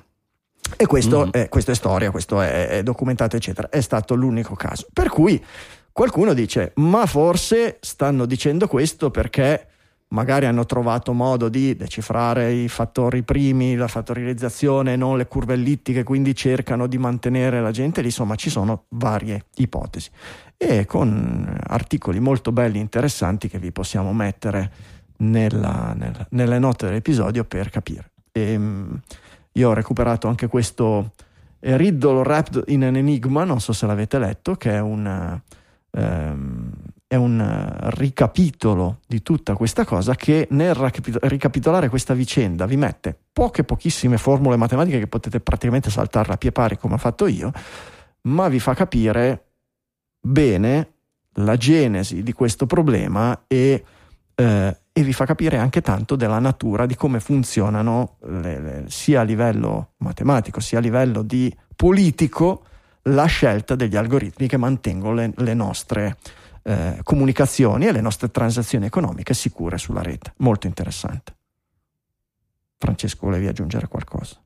E questo, mm. è, questo, è, storia, questo è, è documentato, eccetera. È stato l'unico caso. Per cui qualcuno dice: Ma forse stanno dicendo questo perché magari hanno trovato modo di decifrare i fattori primi, la fattorializzazione, non le curve ellittiche, quindi cercano di mantenere la gente lì, insomma ci sono varie ipotesi. E con articoli molto belli e interessanti che vi possiamo mettere nella, nella, nelle note dell'episodio per capire. E, ehm, io ho recuperato anche questo Riddle Wrapped in an Enigma, non so se l'avete letto, che è un... Um, è un eh, ricapitolo di tutta questa cosa che nel ricapitolare questa vicenda vi mette poche pochissime formule matematiche che potete praticamente saltarla a pie pari come ho fatto io, ma vi fa capire bene la genesi di questo problema e, eh, e vi fa capire anche tanto della natura di come funzionano le, le, sia a livello matematico sia a livello di politico la scelta degli algoritmi che mantengono le, le nostre eh, comunicazioni e le nostre transazioni economiche sicure sulla rete. Molto interessante. Francesco, volevi aggiungere qualcosa?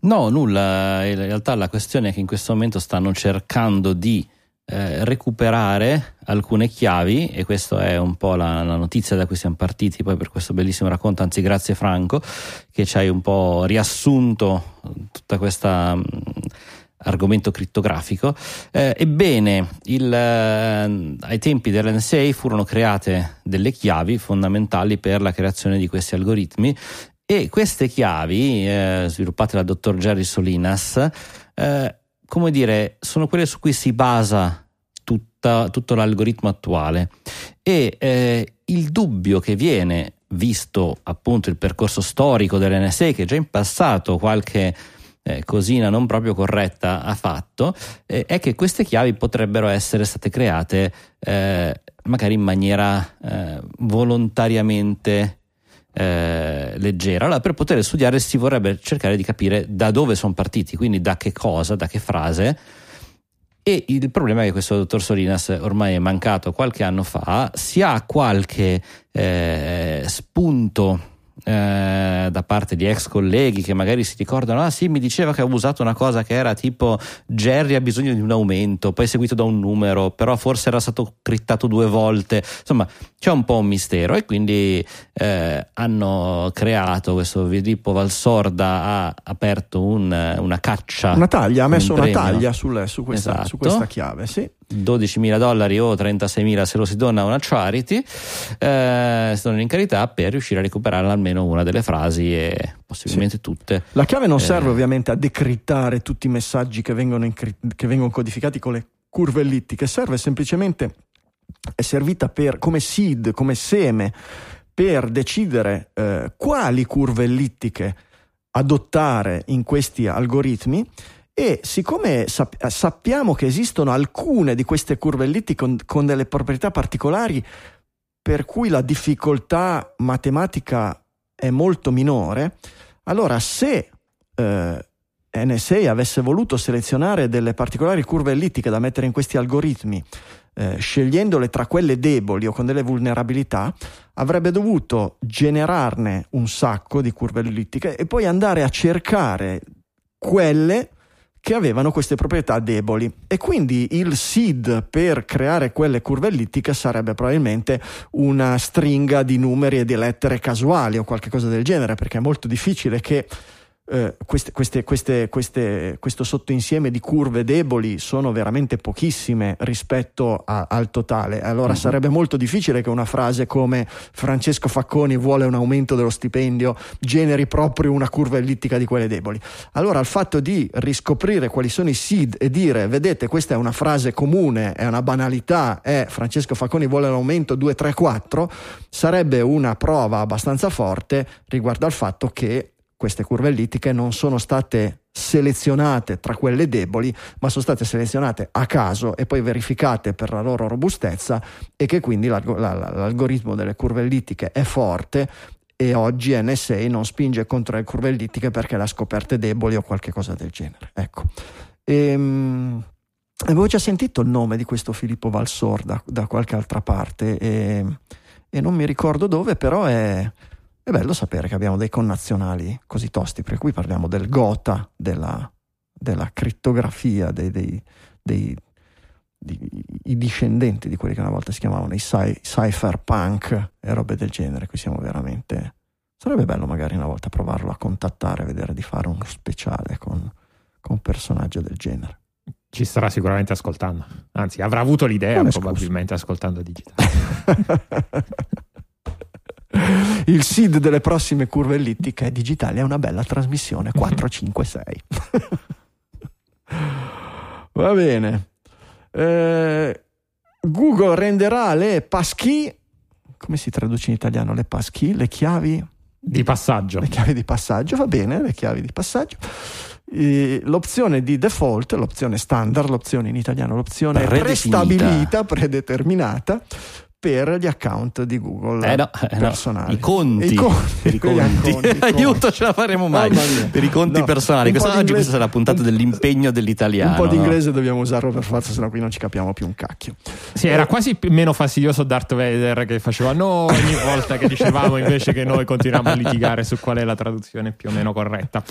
No, nulla. In realtà la questione è che in questo momento stanno cercando di eh, recuperare alcune chiavi e questa è un po' la, la, notizia da cui siamo partiti poi per questo bellissimo racconto, anzi grazie Franco che ci hai un po' riassunto tutta questa argomento crittografico. Eh, ebbene, il, eh, ai tempi dell'NSA furono create delle chiavi fondamentali per la creazione di questi algoritmi e queste chiavi, eh, sviluppate dal dottor Jerry Solinas, eh, come dire, sono quelle su cui si basa tutta, tutto l'algoritmo attuale e eh, il dubbio che viene visto appunto il percorso storico dell'NSA che già in passato qualche eh, cosina non proprio corretta ha fatto, eh, è che queste chiavi potrebbero essere state create eh, magari in maniera eh, volontariamente eh, leggera. Allora, per poter studiare si vorrebbe cercare di capire da dove sono partiti, quindi da che cosa, da che frase. E il problema è che questo dottor Solinas ormai è mancato qualche anno fa, si ha qualche eh, spunto eh, da parte di ex colleghi che magari si ricordano: ah sì, mi diceva che avevo usato una cosa che era tipo Jerry ha bisogno di un aumento, poi seguito da un numero, però forse era stato crittato due volte. Insomma, c'è un po' un mistero e quindi eh, hanno creato questo Filippo Valsorda ha aperto un, una caccia. Una taglia, ha messo una taglia sul, su, questa, esatto. su questa chiave, sì. 12.000 dollari o 36.000 se lo si dona a una charity, eh, si donano in carità per riuscire a recuperare almeno una delle frasi e possibilmente sì. tutte. La chiave non eh, serve ovviamente a decrittare tutti i messaggi che vengono, incri- che vengono codificati con le curve ellittiche, serve semplicemente, è servita per, come seed, come seme, per decidere eh, quali curve ellittiche adottare in questi algoritmi e siccome sap- sappiamo che esistono alcune di queste curve ellittiche con, con delle proprietà particolari per cui la difficoltà matematica è molto minore, allora se eh, NSA avesse voluto selezionare delle particolari curve ellittiche da mettere in questi algoritmi, eh, scegliendole tra quelle deboli o con delle vulnerabilità, avrebbe dovuto generarne un sacco di curve ellittiche e poi andare a cercare quelle che avevano queste proprietà deboli. E quindi il seed per creare quelle curve ellittiche sarebbe probabilmente una stringa di numeri e di lettere casuali o qualcosa del genere perché è molto difficile che eh, queste, queste, queste, questo sottoinsieme di curve deboli sono veramente pochissime rispetto a, al totale. Allora uh-huh. sarebbe molto difficile che una frase come Francesco Facconi vuole un aumento dello stipendio generi proprio una curva ellittica di quelle deboli. Allora il fatto di riscoprire quali sono i seed e dire vedete questa è una frase comune, è una banalità, è Francesco Facconi vuole un aumento 2, 3, 4, sarebbe una prova abbastanza forte riguardo al fatto che queste curve ellittiche non sono state selezionate tra quelle deboli, ma sono state selezionate a caso e poi verificate per la loro robustezza e che quindi l'algoritmo delle curve ellittiche è forte e oggi NSA non spinge contro le curve ellittiche perché le ha scoperte deboli o qualche cosa del genere. Ecco. Ehm, avevo già sentito il nome di questo Filippo Valsor da, da qualche altra parte e, e non mi ricordo dove, però è è bello sapere che abbiamo dei connazionali così tosti, perché qui parliamo del gota, della, della crittografia, dei, dei, dei di, i discendenti di quelli che una volta si chiamavano i cy- cypherpunk e robe del genere. Qui siamo veramente. Sarebbe bello magari una volta provarlo a contattare, vedere di fare uno speciale con, con un personaggio del genere. Ci starà sicuramente ascoltando, anzi, avrà avuto l'idea probabilmente ascoltando digitale. [laughs] [laughs] il seed delle prossime curve ellittiche digitali è una bella trasmissione 456 [laughs] va bene. Eh, Google renderà le passkey come si traduce in italiano le passkey le chiavi? Di passaggio. Le chiavi di passaggio va bene le chiavi di passaggio. L'opzione di default, l'opzione standard, l'opzione in italiano, l'opzione prestabilita, predeterminata, per gli account di Google eh no, eh personali. No. I conti. I conti. Per i conti. conti [laughs] Aiuto, ce la faremo mai. Per i conti no, personali. Questa oggi questa è la puntata dell'impegno dell'italiano. Un po' di inglese dobbiamo usarlo per forza, sennò qui non ci capiamo più un cacchio. Sì, era quasi meno fastidioso Darth Vader che faceva no ogni volta che dicevamo invece che noi continuiamo a litigare su qual è la traduzione più o meno corretta.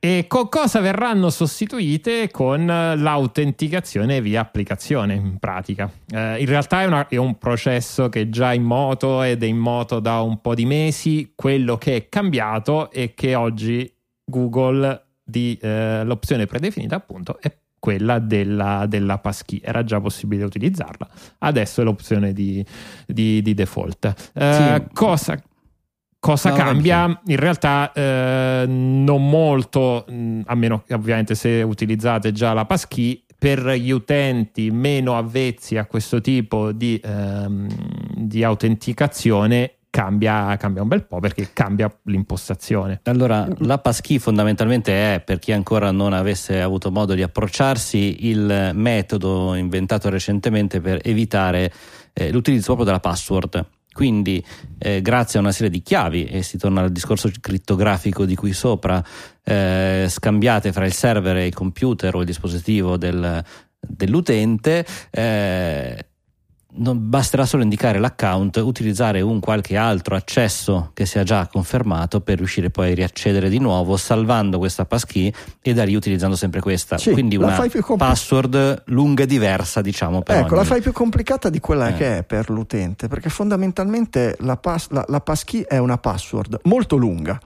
E con cosa verranno sostituite? Con l'autenticazione via applicazione in pratica. Eh, in realtà è, una, è, un processo che è già in moto ed è in moto da un po' di mesi. Quello che è cambiato è che oggi Google di, eh, l'opzione predefinita appunto è quella della, della passkey era già possibile utilizzarla adesso è l'opzione di, di, di default eh, sì. cosa Cosa no, cambia? In realtà eh, non molto, a meno che ovviamente se utilizzate già la passkey, per gli utenti meno avvezzi a questo tipo di, ehm, di autenticazione Cambia, cambia, un bel po' perché cambia l'impostazione. Allora, la passkey fondamentalmente è, per chi ancora non avesse avuto modo di approcciarsi, il metodo inventato recentemente per evitare eh, l'utilizzo proprio della password. Quindi, eh, grazie a una serie di chiavi, e si torna al discorso crittografico di qui sopra, eh, scambiate fra il server e il computer o il dispositivo del, dell'utente, eh, basterà solo indicare l'account, utilizzare un qualche altro accesso che sia già confermato per riuscire poi a riaccedere di nuovo, salvando questa passkey e da lì utilizzando sempre questa. Sì, Quindi una compl- password lunga e diversa, diciamo. ecco, ogni... la fai più complicata di quella eh. che è per l'utente, perché fondamentalmente la, pass- la, la passkey è una password molto lunga,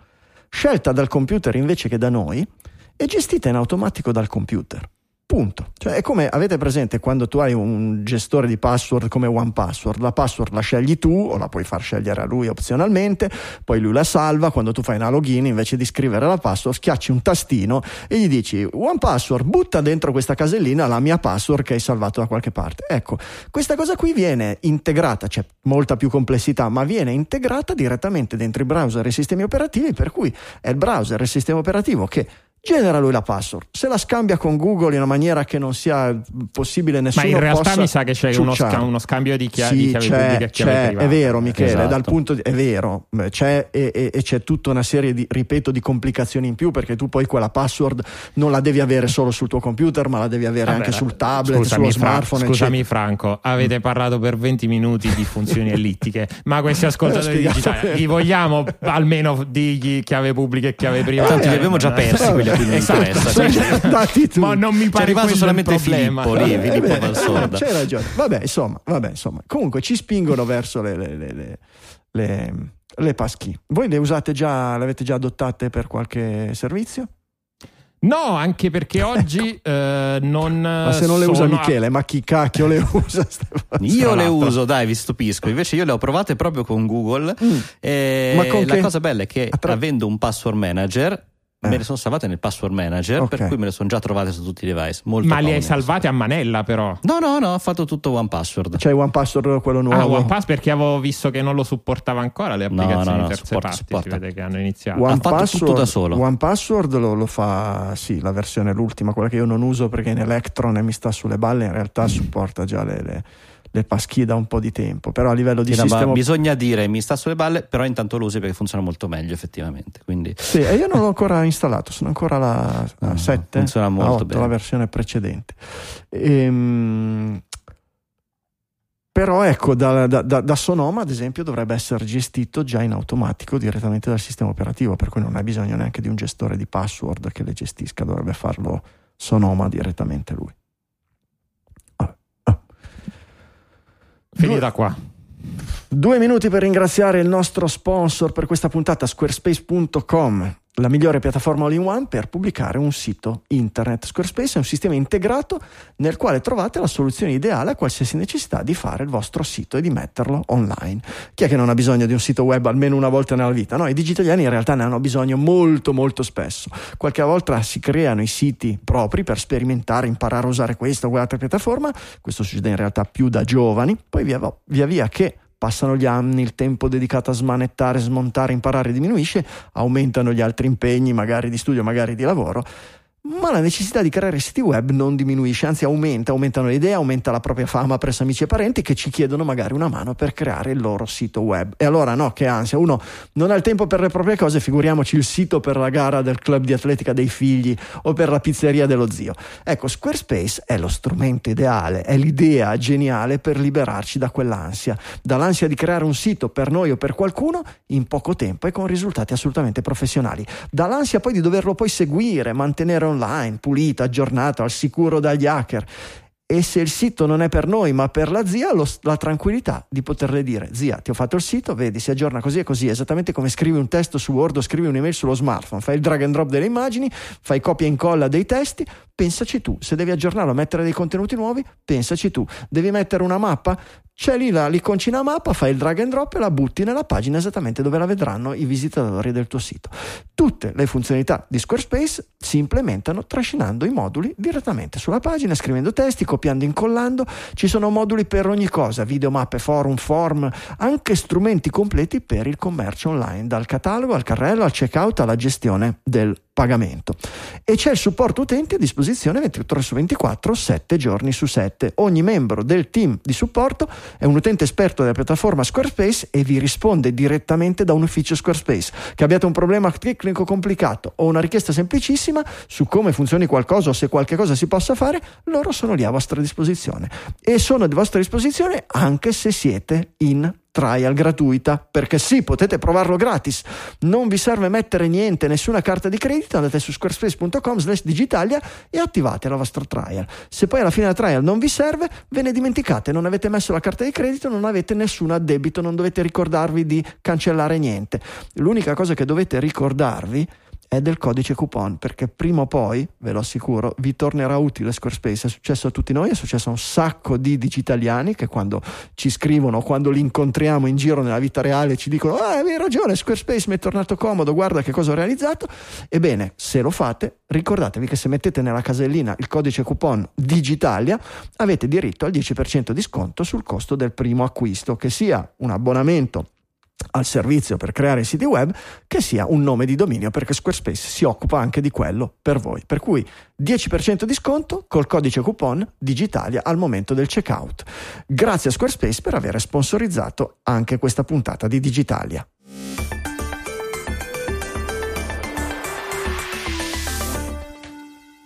scelta dal computer invece che da noi e gestita in automatico dal computer. Punto. Cioè, è come avete presente quando tu hai un gestore di password come OnePassword, la password la scegli tu o la puoi far scegliere a lui opzionalmente, poi lui la salva, quando tu fai una login invece di scrivere la password schiacci un tastino e gli dici OnePassword butta dentro questa casellina la mia password che hai salvato da qualche parte. Ecco, questa cosa qui viene integrata, c'è molta più complessità, ma viene integrata direttamente dentro i browser e i sistemi operativi, per cui è il browser e il sistema operativo che genera lui la password. Se la scambia con Google in una maniera che non sia possibile nessuno Ma in realtà mi sa che c'è uno, sca- uno, scambio di, chia- sì, di chiavi c'è, pubbliche c'è, È vero, Michele, esatto. dal punto di, è vero, c'è e, e, e, c'è tutta una serie di, ripeto, di complicazioni in più perché tu poi quella password non la devi avere solo sul tuo computer, ma la devi avere Vabbè, anche sul tablet, scusami, sullo smartphone. Fra- scusami eccetera. Franco, avete parlato per 20 minuti di funzioni [laughs] ellittiche, ma questi ascoltatori digitali li vogliamo almeno di chiave pubblica e chiave privata? Tanto li abbiamo già persi quegli non Esatto. interessa. Tutti. Ma non mi C'è pare rimasto quello solamente. Filippo lì, Eh, Filippo Valsorda. C'hai ragione. Vabbè, insomma, vabbè, insomma. Comunque ci spingono verso le, le, le, le, le, le passkey. Voi le usate già, le avete già adottate per qualche servizio? No, anche perché [laughs] oggi eh, non. Ma se non le usa Michele, ma chi cacchio le [laughs] usa? Io le uso, dai, vi stupisco. Invece io le ho provate proprio con Google. Mm. E Ma con la che- cosa bella è che Attra- avendo un password manager, Eh. me le sono salvate nel password manager, Ok. per cui me le sono già trovate su tutti i device. Molto Ma li hai salvate a manella, però. No, no, no, ho fatto tutto one password. C'hai One Password, quello Ah, nuovo? OnePass perché avevo visto che non lo supportava ancora le No, applicazioni no, no, terze supporta, parti. supporta. Si vede che hanno iniziato. One Ha fatto Password, tutto da solo. One Password lo, lo fa, sì, la versione l'ultima, quella che io non uso perché in Electron e mi sta sulle balle, in realtà supporta già le, le, le passkey da un po' di tempo, però a livello di Sì, no, ma sistema... bisogna dire mi sta sulle balle, però intanto lo usi perché funziona molto meglio effettivamente. Quindi Sì, e io non l'ho ancora installato, sono ancora alla, alla No, 7, funziona molto 8, bene. la versione precedente. Ehm, però ecco, da, da- da- da Sonoma ad esempio dovrebbe essere gestito già in automatico direttamente dal sistema operativo, per cui non hai bisogno neanche di un gestore di password che le gestisca, dovrebbe farlo Sonoma direttamente lui. Finita qua. Due minuti per ringraziare il nostro sponsor per questa puntata, squarespace.com, la migliore piattaforma all-in-one per pubblicare un sito internet. Squarespace è un sistema integrato nel quale trovate la soluzione ideale a qualsiasi necessità di fare il vostro sito e di metterlo online. Chi è che non ha bisogno di un sito web almeno una volta nella vita? No, i digitaliani in realtà ne hanno bisogno molto molto spesso. Qualche volta si creano i siti propri per sperimentare, imparare a usare questa o quell'altra piattaforma. Questo succede in realtà più da giovani, poi via via, via che passano gli anni, il tempo dedicato a smanettare, smontare, imparare diminuisce, aumentano gli altri impegni, magari di studio, magari di lavoro, ma la necessità di creare siti web non diminuisce, anzi aumenta, aumentano le idee, aumenta la propria fama presso amici e parenti che ci chiedono magari una mano per creare il loro sito web. E allora no, che ansia, uno non ha il tempo per le proprie cose, figuriamoci il sito per la gara del club di atletica dei figli o per la pizzeria dello zio. Ecco, Squarespace è lo strumento ideale, è l'idea geniale per liberarci da quell'ansia, dall'ansia di creare un sito per noi o per qualcuno in poco tempo e con risultati assolutamente professionali, dall'ansia poi di doverlo poi seguire, mantenere online, pulito, aggiornato, al sicuro dagli hacker. E se il sito non è per noi ma per la zia, lo- la tranquillità di poterle dire: Zia, ti ho fatto il sito, vedi, si aggiorna così e così, esattamente come scrivi un testo su Word o scrivi un'email sullo smartphone, fai il drag and drop delle immagini, fai copia e incolla dei testi, pensaci tu. Se devi aggiornarlo, mettere dei contenuti nuovi, pensaci tu. Devi mettere una mappa? C'è lì la, l'iconcina mappa, fai il drag and drop e la butti nella pagina esattamente dove la vedranno i visitatori del tuo sito. Tutte le funzionalità di Squarespace si implementano trascinando i moduli direttamente sulla pagina, scrivendo testi, copiando e incollando. Ci sono moduli per ogni cosa, video, mappe, forum, form, anche strumenti completi per il commercio online, dal catalogo al carrello, al checkout, alla gestione del pagamento. E c'è il supporto utenti a disposizione 24 ore su 24, 7 giorni su 7. Ogni membro del team di supporto è un utente esperto della piattaforma Squarespace e vi risponde direttamente da un ufficio Squarespace. Che abbiate un problema tecnico complicato o una richiesta semplicissima su come funzioni qualcosa o se qualche cosa si possa fare, loro sono lì a vostra disposizione. E sono a vostra disposizione anche se siete in trial gratuita perché sì potete provarlo gratis. Non vi serve mettere niente nessuna carta di credito andate su squarespace.com slash digitalia e attivate la vostra trial. Se poi alla fine della trial non vi serve ve ne dimenticate non avete messo la carta di credito non avete nessun addebito non dovete ricordarvi di cancellare niente. L'unica cosa che dovete ricordarvi è del codice coupon perché prima o poi, ve lo assicuro, vi tornerà utile Squarespace. È successo a tutti noi, è successo a un sacco di digitaliani che quando ci scrivono, quando li incontriamo in giro nella vita reale ci dicono ah, avevi ragione, Squarespace mi è tornato comodo, guarda che cosa ho realizzato. Ebbene, se lo fate, ricordatevi che se mettete nella casellina il codice coupon Digitalia avete diritto al 10% di sconto sul costo del primo acquisto, che sia un abbonamento al servizio per creare siti web che sia un nome di dominio perché Squarespace si occupa anche di quello per voi. Per cui 10% di sconto col codice coupon Digitalia al momento del checkout. Grazie a Squarespace per aver sponsorizzato anche questa puntata di Digitalia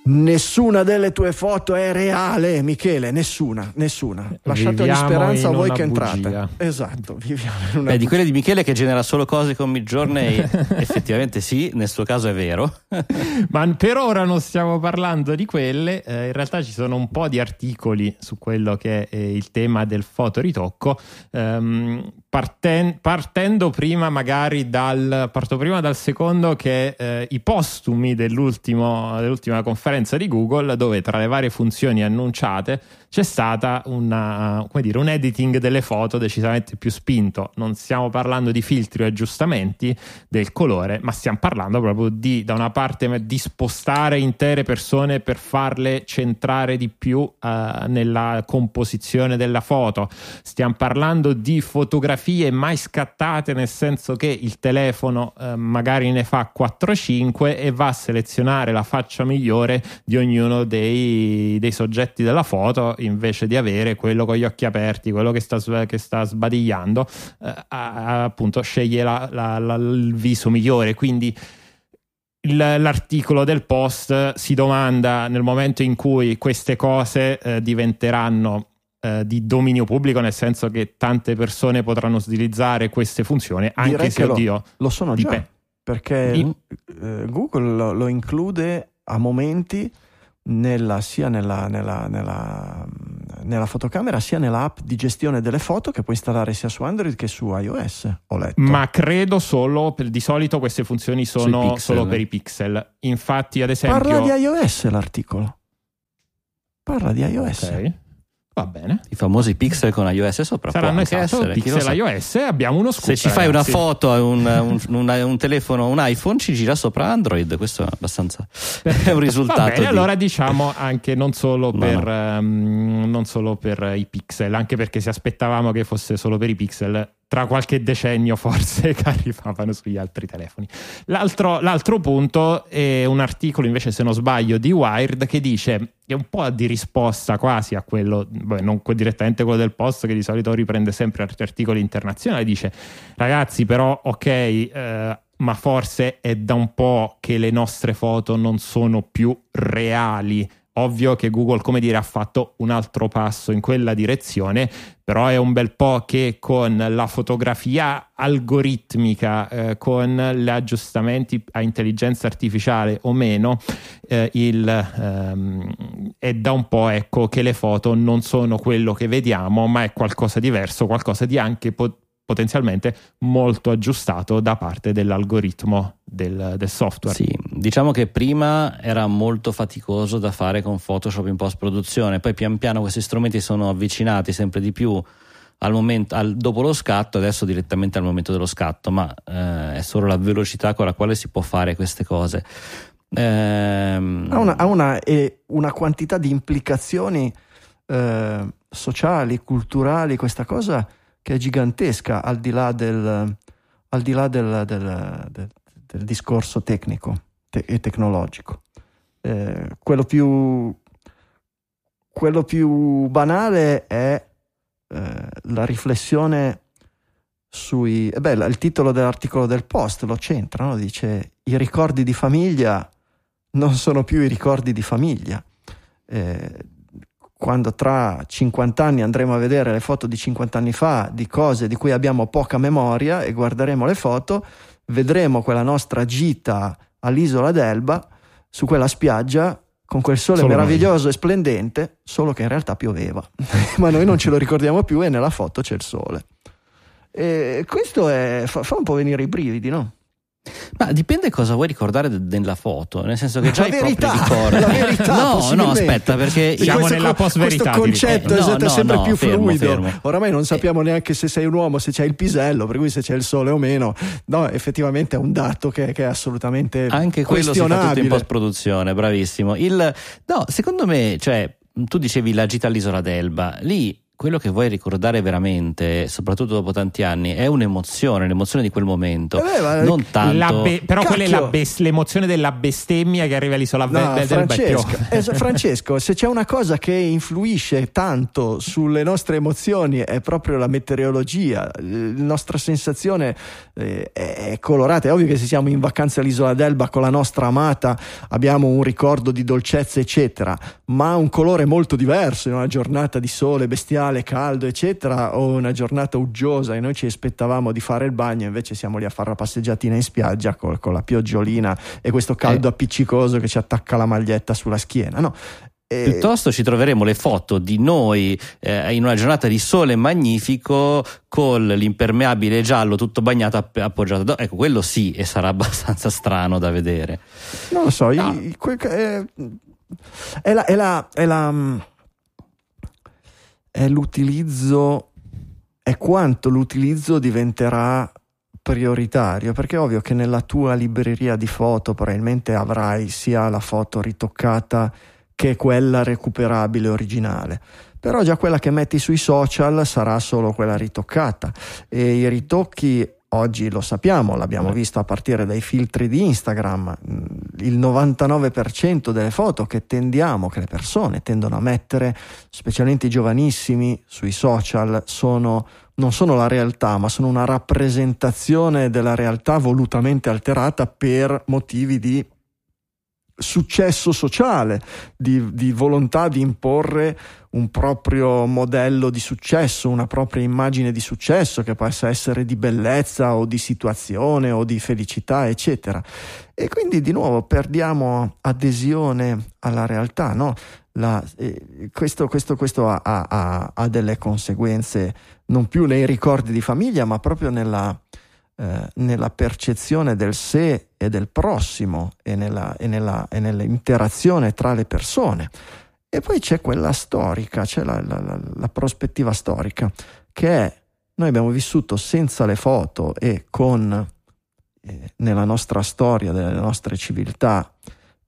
Nessuna delle tue foto è reale, Michele, nessuna, nessuna. Lasciate Viviamo speranza a voi che entrate. bugia. Esatto, viviamo in una Beh, di quelle di Michele che genera solo cose con Midjourney, [laughs] effettivamente sì, nel suo caso è vero. [laughs] Ma per ora non stiamo parlando di quelle, eh, in realtà ci sono un po' di articoli su quello che è eh, il tema del fotoritocco. Ehm, parten- partendo prima magari dal parto prima dal secondo che eh, i postumi dell'ultimo- dell'ultima conferenza di Google dove tra le varie funzioni annunciate c'è stata una, dire, un editing delle foto decisamente più spinto. Non stiamo parlando di filtri o aggiustamenti del colore ma stiamo parlando proprio di da una parte di spostare intere persone per farle centrare di più eh, nella composizione della foto. Stiamo parlando di fotografie mai scattate nel senso che il telefono eh, magari ne fa 4-5 e va a selezionare la faccia migliore di ognuno dei, dei soggetti della foto invece di avere quello con gli occhi aperti, quello che sta, che sta sbadigliando, eh, appunto sceglie la- la- la- il viso migliore. Quindi l'articolo del post si domanda nel momento in cui queste cose eh, diventeranno eh, di dominio pubblico, nel senso che tante persone potranno utilizzare queste funzioni, anche Direi se che lo- oddio, Lo sono già, dipende. perché In- eh, Google lo, lo include a momenti nella- sia nella, nella- nella- nella fotocamera sia nell'app di gestione delle foto che puoi installare sia su Android che su iOS. Ho letto. Ma credo solo, per- di solito queste funzioni sono solo per i pixel. Infatti, ad esempio... Parla di iOS l'articolo. Parla di iOS. Ok, va bene. I famosi pixel con iOS sopra. Saranno anche esatto essere, pixel iOS abbiamo uno scoop. Se ci fai ragazzi. una foto a un, un- [laughs] un- un telefono, un iPhone, ci gira sopra Android. Questo è abbastanza [laughs] è un risultato. Va bene, di- allora diciamo anche non solo, [laughs] No, per, no. ehm, non solo per i pixel, anche perché se aspettavamo che fosse solo per i pixel, tra qualche decennio forse [laughs] che arrivavano sugli altri telefoni. L'altro, l'altro punto è un articolo invece, se non sbaglio, di Wired che dice è un po' di risposta quasi a quello, beh, non direttamente quello del post che di solito riprende sempre art- articoli internazionali, dice ragazzi però ok, eh, ma forse è da un po' che le nostre foto non sono più reali. Ovvio che Google, come dire, ha fatto un altro passo in quella direzione, però è un bel po' che con la fotografia algoritmica, eh, con gli aggiustamenti a intelligenza artificiale o meno, eh, il, ehm, è da un po' ecco che le foto non sono quello che vediamo, ma è qualcosa di diverso, qualcosa di anche po- potenzialmente molto aggiustato da parte dell'algoritmo del, del software. Sì, diciamo che prima era molto faticoso da fare con Photoshop in post produzione, poi pian piano questi strumenti sono avvicinati sempre di più al momento, al- dopo lo scatto, adesso direttamente al momento dello scatto, ma eh, è solo la velocità con la quale si può fare queste cose. Ehm, Ha una, ha una- e una quantità di implicazioni eh, sociali, culturali, questa cosa che è gigantesca al di là del, al di là del, del- del- del discorso tecnico te- e tecnologico. Eh, quello, più, quello più banale è eh, la riflessione sui... eh beh, il titolo dell'articolo del post lo centra, no? dice i ricordi di famiglia non sono più i ricordi di famiglia. Eh, quando tra 50 anni andremo a vedere le foto di 50 anni fa di cose di cui abbiamo poca memoria e guarderemo le foto, vedremo quella nostra gita all'isola d'Elba su quella spiaggia con quel sole Solo noi. meraviglioso e splendente, solo che in realtà pioveva. [laughs] Ma noi non ce lo ricordiamo più e nella foto c'è il sole. E questo è- fa, fa un po' venire i brividi, no? Ma dipende cosa vuoi ricordare de- della foto, nel senso che già La i verità, propri ricordi. la verità, no, no, aspetta, perché Siamo questo, nella co- post-verità, questo concetto è No, sempre no, più fermo, fluido. fermo. Oramai non sappiamo neanche se sei un uomo, se c'è il pisello, per cui se c'è il sole o meno. No, effettivamente è un dato che, che è assolutamente anche quello si fa tutto in post produzione, bravissimo. Il, no, secondo me, cioè, tu dicevi la gita all'isola d'Elba, lì quello che vuoi ricordare veramente, soprattutto dopo tanti anni, è un'emozione, l'emozione di quel momento. Eh beh, non tanto. Be- però Cacchio. quella è la bes- l'emozione della bestemmia che arriva all'isola No, del Francesco, eh, Francesco, se c'è una cosa che influisce tanto sulle nostre emozioni è proprio la meteorologia. La nostra sensazione eh, è colorata. È ovvio che se siamo in vacanza all'isola d'Elba con la nostra amata abbiamo un ricordo di dolcezza, eccetera, ma ha un colore molto diverso in una giornata di sole bestiale, caldo, eccetera, o una giornata uggiosa e noi ci aspettavamo di fare il bagno, invece siamo lì a fare la passeggiatina in spiaggia col- con, la pioggiolina e questo caldo Eh. appiccicoso che ci attacca la maglietta sulla schiena. No? E- Piuttosto ci troveremo le foto di noi eh, in una giornata di sole magnifico con l'impermeabile giallo tutto bagnato app- appoggiato. Ecco, quello sì, e sarà [laughs] abbastanza strano da vedere. Non lo so, No. i- quel che- è, è la, è la- è la- è l'utilizzo, è quanto l'utilizzo diventerà prioritario, perché è ovvio che nella tua libreria di foto probabilmente avrai sia la foto ritoccata che quella recuperabile originale. Però già quella che metti sui social sarà solo quella ritoccata e i ritocchi oggi lo sappiamo, l'abbiamo visto a partire dai filtri di Instagram, il 99% delle foto che tendiamo, che le persone tendono a mettere, specialmente i giovanissimi sui social, sono, non sono la realtà, ma sono una rappresentazione della realtà volutamente alterata per motivi di successo sociale, di, di volontà di imporre un proprio modello di successo, una propria immagine di successo che possa essere di bellezza o di situazione o di felicità, eccetera. E quindi di nuovo perdiamo adesione alla realtà, no? La- eh, questo questo- questo ha, ha- ha- delle conseguenze non più nei ricordi di famiglia, ma proprio nella, eh, nella percezione del sé e del prossimo e, nella, e, nella, e nell'interazione tra le persone. E poi c'è quella storica, c'è la, la- la- prospettiva storica, che è noi abbiamo vissuto senza le foto e con eh, nella nostra storia, delle nostre civiltà,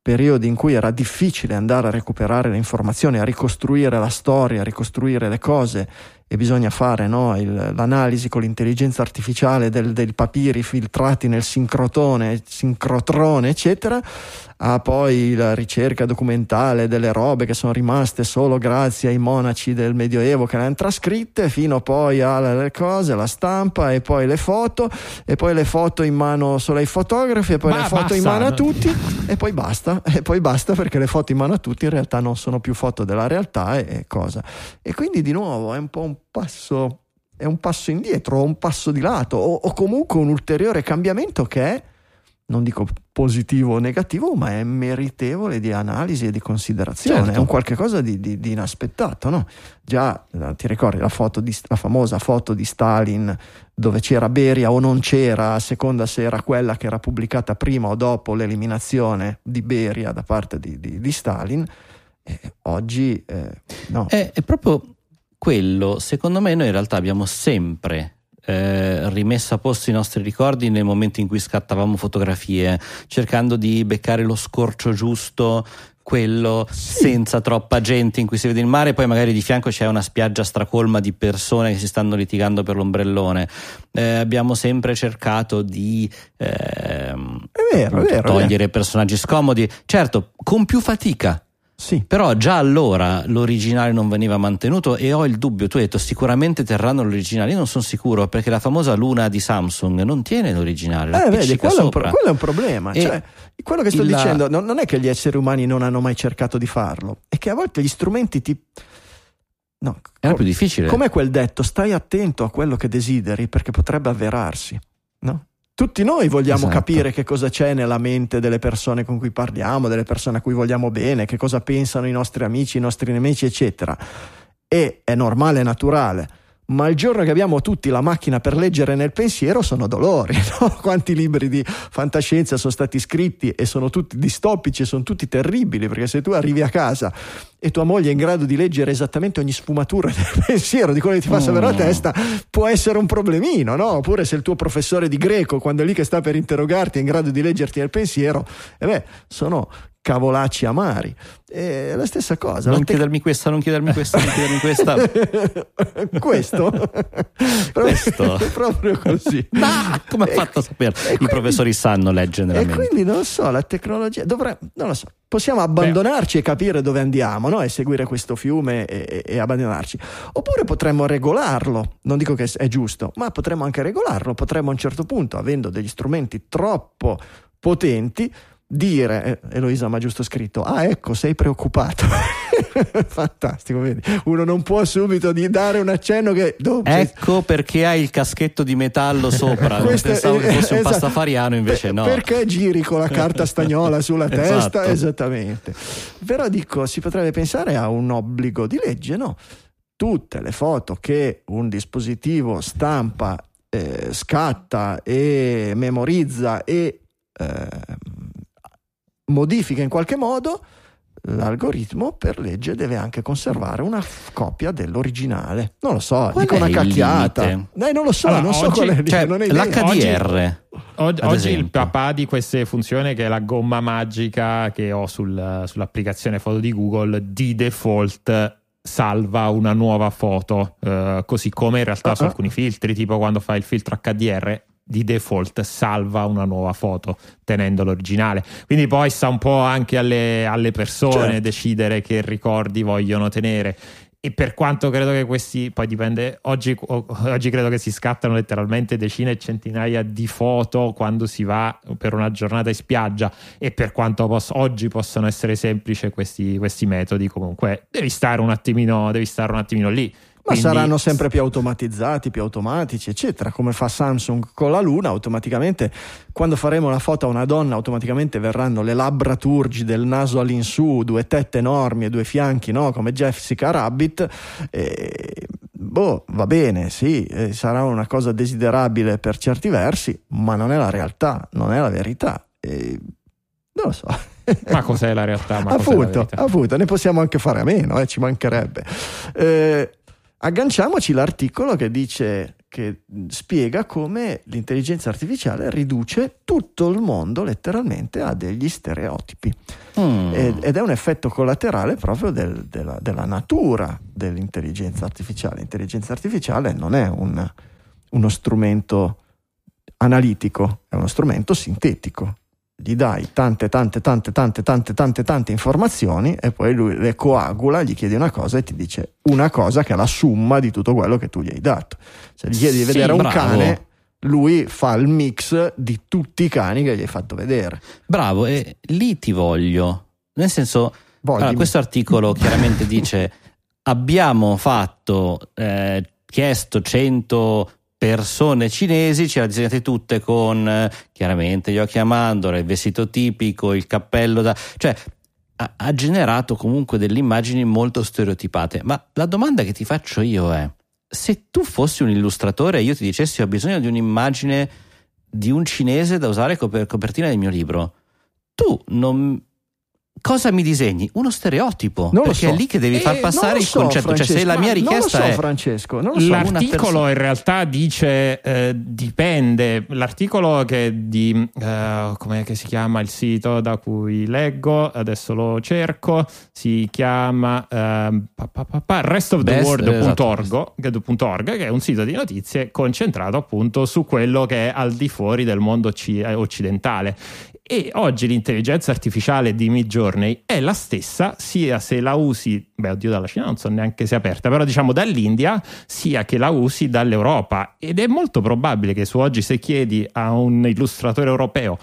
periodi in cui era difficile andare a recuperare le informazioni, a ricostruire la storia, a ricostruire le cose e bisogna fare no, il- l'analisi con l'intelligenza artificiale del- dei papiri filtrati nel sincrotone, sincrotrone, eccetera, a poi la ricerca documentale delle robe che sono rimaste solo grazie ai monaci del Medioevo che le hanno trascritte, fino poi alle cose, la stampa e poi le foto, e poi le foto in mano solo ai fotografi, e poi Ma le foto in basta. mano a tutti, e poi basta, [laughs] e poi basta perché le foto in mano a tutti in realtà non sono più foto della realtà e, e cosa. E quindi di nuovo è un po' un passo, è un passo indietro, o un passo di lato, o, o comunque un ulteriore cambiamento che è, non dico positivo o negativo, ma è meritevole di analisi e di considerazione, Certo. è un qualche cosa di, di- di inaspettato, no? Già eh, ti ricordi la, foto di, la famosa foto di Stalin dove c'era Beria o non c'era, a seconda se era quella che era pubblicata prima o dopo l'eliminazione di Beria da parte di, di- di Stalin, eh, oggi eh, no. È, è proprio quello, secondo me noi in realtà abbiamo sempre rimesso a posto i nostri ricordi nel momento in cui scattavamo fotografie, cercando di beccare lo scorcio giusto, quello senza troppa gente in cui si vede il mare, poi magari di fianco c'è una spiaggia stracolma di persone che si stanno litigando per l'ombrellone. Eh, abbiamo sempre cercato di È vero, vero, togliere personaggi scomodi, certo, con più fatica. Sì. Però già allora l'originale non veniva mantenuto e ho il dubbio, tu hai detto sicuramente terranno l'originale, io non sono sicuro perché la famosa luna di Samsung non tiene l'originale, la Eh, vedi, quello è, un quello è un problema. Cioè, quello che sto il- dicendo non, non è che gli esseri umani non hanno mai cercato di farlo, è che a volte gli strumenti ti. No, Era più difficile. Com'è quel detto? Stai attento a quello che desideri perché potrebbe avverarsi. No? Tutti noi vogliamo Esatto. capire che cosa c'è nella mente delle persone con cui parliamo, delle persone a cui vogliamo bene, che cosa pensano i nostri amici, i nostri nemici, eccetera. E è normale, è naturale. Ma il giorno che abbiamo tutti la macchina per leggere nel pensiero sono dolori. [laughs] no? Quanti libri di fantascienza sono stati scritti e sono tutti distopici e sono tutti terribili perché se tu arrivi a casa e tua moglie è in grado di leggere esattamente ogni sfumatura [laughs] del pensiero di quello che ti passa per la Mm. testa, può essere un problemino, no? Oppure se il tuo professore di greco, quando è lì che sta per interrogarti, è in grado di leggerti nel pensiero, e beh, sono cavolacci amari. È la stessa cosa. Non tec- chiedermi questa, non chiedermi questa, non chiedermi questa. [laughs] Questo? [laughs] Questo. È [laughs] proprio così. Ma come ha fatto a sapere? e I quindi- professori sanno leggere E quindi non so, la tecnologia dovrebbe, non lo so, possiamo abbandonarci e capire dove andiamo, no? E seguire questo fiume e, e- e abbandonarci. Oppure potremmo regolarlo, non dico che è giusto, ma potremmo anche regolarlo, potremmo a un certo punto, avendo degli strumenti troppo potenti, dire, eh, Eloisa mi ha giusto scritto, ah ecco, sei preoccupato. [laughs] Fantastico, vedi? Uno non può subito di dare un accenno che... cioè, Ecco perché hai il caschetto di metallo [laughs] sopra. Questo Pensavo che fosse un esatto. pastafariano, invece Per- no. Perché giri con la carta [laughs] stagnola sulla testa? Esatto. Esattamente. Però dico, si potrebbe pensare a un obbligo di legge, no? Tutte le foto che un dispositivo stampa, eh, scatta e memorizza e eh, modifica in qualche modo, l'algoritmo per legge deve anche conservare una f- copia dell'originale. Non lo so, Qual dico è una cacchiata. Eh, non lo so, Allora, non so oggi- qual è Cioè, non idea. l'HDR. Oggi, oggi il papà di queste funzioni che è la gomma magica che ho sul- sull'applicazione foto di Google di default salva una nuova foto eh, così come in realtà su Ah, ah. alcuni filtri tipo quando fai il filtro HDR di default salva una nuova foto tenendo l'originale quindi poi sta un po' anche alle, alle persone Certo. decidere che ricordi vogliono tenere e per quanto credo che questi, poi dipende, oggi, oggi credo che si scattano letteralmente decine e centinaia di foto quando si va per una giornata in spiaggia e per quanto pos- oggi possano essere semplici questi, questi metodi, comunque devi stare un attimino, devi stare un attimino lì. Ma Quindi- saranno sempre più automatizzati, più automatici, eccetera, come fa Samsung con la Luna, automaticamente quando faremo la foto a una donna, automaticamente verranno le labbra turgide, il naso all'insù, due tette enormi e due fianchi, no? come Jessica Rabbit. E, boh, va bene, sì, sarà una cosa desiderabile per certi versi, ma non è la realtà, non è la verità. E, non lo so. [laughs] Ma cos'è la realtà? Ma appunto, appunto, ne possiamo anche fare a meno, eh, ci mancherebbe. Eh, agganciamoci l'articolo che dice che spiega come l'intelligenza artificiale riduce tutto il mondo letteralmente a degli stereotipi Mm. ed, ed è un effetto collaterale proprio del- della, della natura dell'intelligenza artificiale. L'intelligenza artificiale non è un- uno strumento analitico, è uno strumento sintetico. Gli dai tante, tante, tante, tante, tante, tante, tante informazioni e poi lui le coagula, gli chiedi una cosa e ti dice una cosa che è la somma di tutto quello che tu gli hai dato. Se gli chiedi di Sì, vedere un bravo. cane, lui fa il mix di tutti i cani che gli hai fatto vedere. Bravo, e lì ti voglio. Nel senso, allora, questo articolo chiaramente dice abbiamo fatto, eh, chiesto 100 persone cinesi, ce le ha disegnate tutte con eh, chiaramente gli occhi a mandorla, il vestito tipico, il cappello da... cioè ha, ha generato comunque delle immagini molto stereotipate. Ma la domanda che ti faccio io è, se tu fossi un illustratore e io ti dicessi ho bisogno di un'immagine di un cinese da usare come copertina del mio libro, tu non... Cosa mi disegni? Uno stereotipo. Non lo perché so. è lì che devi Eh, far passare il so, concetto. Cioè, se Francesco, la mia richiesta non lo so, è. Francesco, non lo so. L'articolo in realtà dice eh, dipende. L'articolo che di eh, come che si chiama il sito da cui leggo, adesso lo cerco, si chiama pa, pa, pa, pa, restoftheworld.org, che è un sito di notizie concentrato appunto su quello che è al di fuori del mondo occi- eh, occidentale. E oggi l'intelligenza artificiale di Midjourney è la stessa, sia se la usi, beh, oddio, dalla Cina non so neanche se è aperta, però diciamo dall'India, sia che la usi dall'Europa. Ed è molto probabile che su oggi, se chiedi a un illustratore europeo,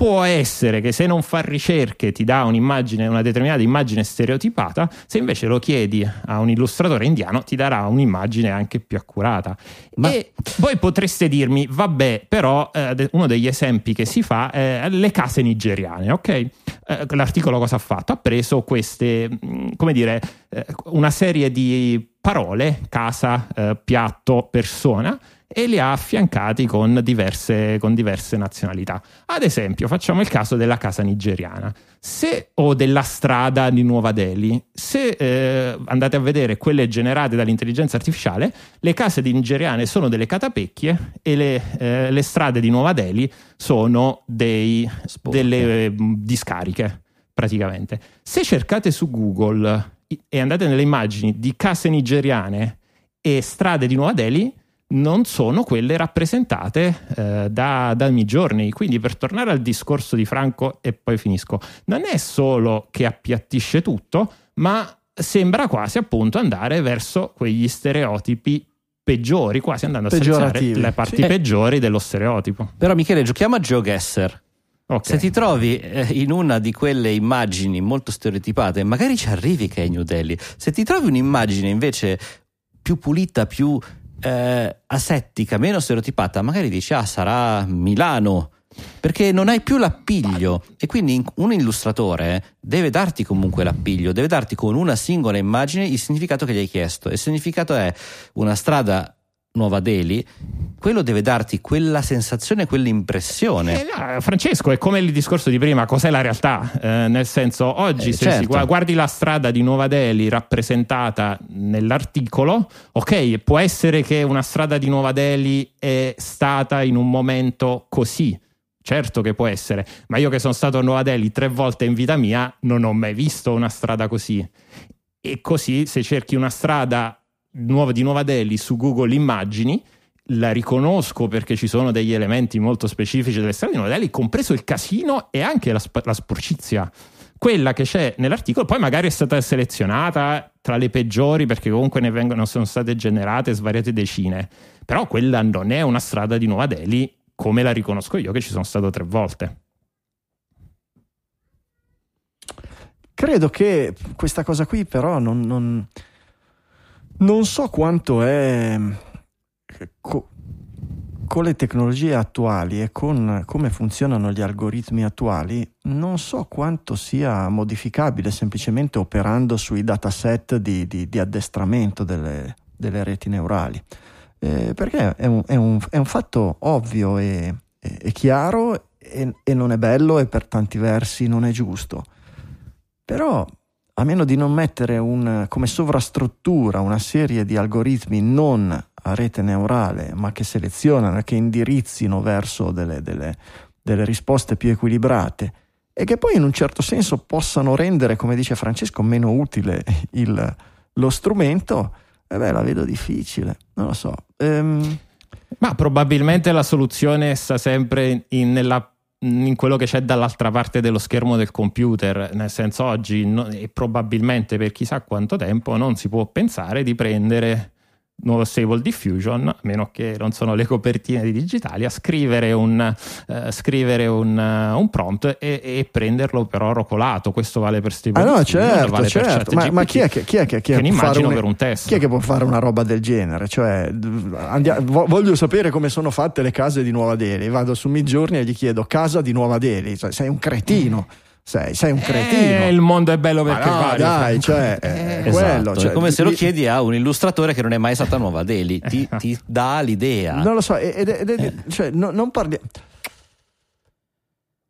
può essere che se non fa ricerche ti dà un'immagine, una determinata immagine stereotipata, se invece lo chiedi a un illustratore indiano ti darà un'immagine anche più accurata. Ma- E voi potreste dirmi, vabbè, però eh, uno degli esempi che si fa è le case nigeriane, ok? Eh, l'articolo cosa ha fatto? Ha preso queste, mh, come dire, eh, una serie di parole, casa, eh, piatto, persona, e li ha affiancati con diverse, con diverse nazionalità. Ad esempio, facciamo il caso della casa nigeriana se, o della strada di Nuova Delhi. Se eh, andate a vedere quelle generate dall'intelligenza artificiale, le case nigeriane sono delle catapecchie e le, eh, le strade di Nuova Delhi sono dei, delle eh, discariche praticamente. Se cercate su Google e andate nelle immagini di case nigeriane e strade di Nuova Delhi, non sono quelle rappresentate eh, da, da Midjourney. Quindi, per tornare al discorso di Franco, e poi finisco, non è solo che appiattisce tutto, ma sembra quasi appunto andare verso quegli stereotipi peggiori, quasi andando a selezionare le parti sì. peggiori dello stereotipo. Però, Michele, giochiamo a GeoGuessr. Okay. Se ti trovi eh, in una di quelle immagini molto stereotipate, magari ci arrivi che è New Delhi. Se ti trovi un'immagine invece più pulita, più eh, asettica, meno stereotipata, magari dici ah sarà Milano, perché non hai più l'appiglio e quindi un illustratore deve darti comunque l'appiglio, deve darti con una singola immagine il significato che gli hai chiesto. E il significato è una strada Nuova Delhi, quello deve darti quella sensazione, quell'impressione. Eh, no, Francesco, è come il discorso di prima, cos'è la realtà? Eh, nel senso, oggi eh, se certo. si guardi la strada di Nuova Delhi rappresentata nell'articolo, ok, può essere che una strada di Nuova Delhi è stata in un momento così. Certo che può essere, ma io che sono stato a Nuova Delhi tre volte in vita mia non ho mai visto una strada così. E così se cerchi una strada di Nuova Delhi su Google Immagini, la riconosco perché ci sono degli elementi molto specifici delle strade di Nuova Delhi, compreso il casino e anche la, la sporcizia. Quella che c'è nell'articolo, poi magari è stata selezionata tra le peggiori perché comunque ne vengono, sono state generate svariate decine, però quella non è una strada di Nuova Delhi come la riconosco io che ci sono stato tre volte. Credo che questa cosa qui però non, non non so quanto è co- con le tecnologie attuali e con come funzionano gli algoritmi attuali, non so quanto sia modificabile semplicemente operando sui dataset di, di, di addestramento delle, delle, reti neurali. Eh, perché è un, è, un, è un, fatto ovvio e, e, e chiaro e, e non è bello e per tanti versi non è giusto. Però a meno di non mettere un, come sovrastruttura una serie di algoritmi non a rete neurale, ma che selezionano e che indirizzino verso delle, delle, delle risposte più equilibrate e che poi in un certo senso possano rendere, come dice Francesco, meno utile il, lo strumento, eh beh, la vedo difficile, non lo so. Ehm... Ma probabilmente la soluzione sta sempre in, nella in quello che c'è dall'altra parte dello schermo del computer, nel senso oggi no, e probabilmente per chissà quanto tempo non si può pensare di prendere nuovo Stable Diffusion, a meno che non sono le copertine di digitali, a scrivere un, uh, scrivere un, uh, un prompt e, e, prenderlo per oro colato. Questo vale per Stable ah, no, Diffusion, certo, vale certo. Ma, ma, chi è che, chi è che, chi che, che un, per un test? Chi è che può fare una roba del genere? Cioè, andiamo, voglio sapere come sono fatte le case di Nuova Delhi. Vado su Midjourney e gli chiedo casa di Nuova Delhi. Cioè, sei un cretino. Mm sei, sei un cretino. Eh, il mondo è bello perché no, vario. Dai, cioè, eh, [laughs] esatto. quello, cioè, è come se lo chiedi a un illustratore che non è mai stato a Nuova Delhi, ti, [laughs] ti dà l'idea. Non lo so, ed, ed, ed, cioè, no, non parliamo.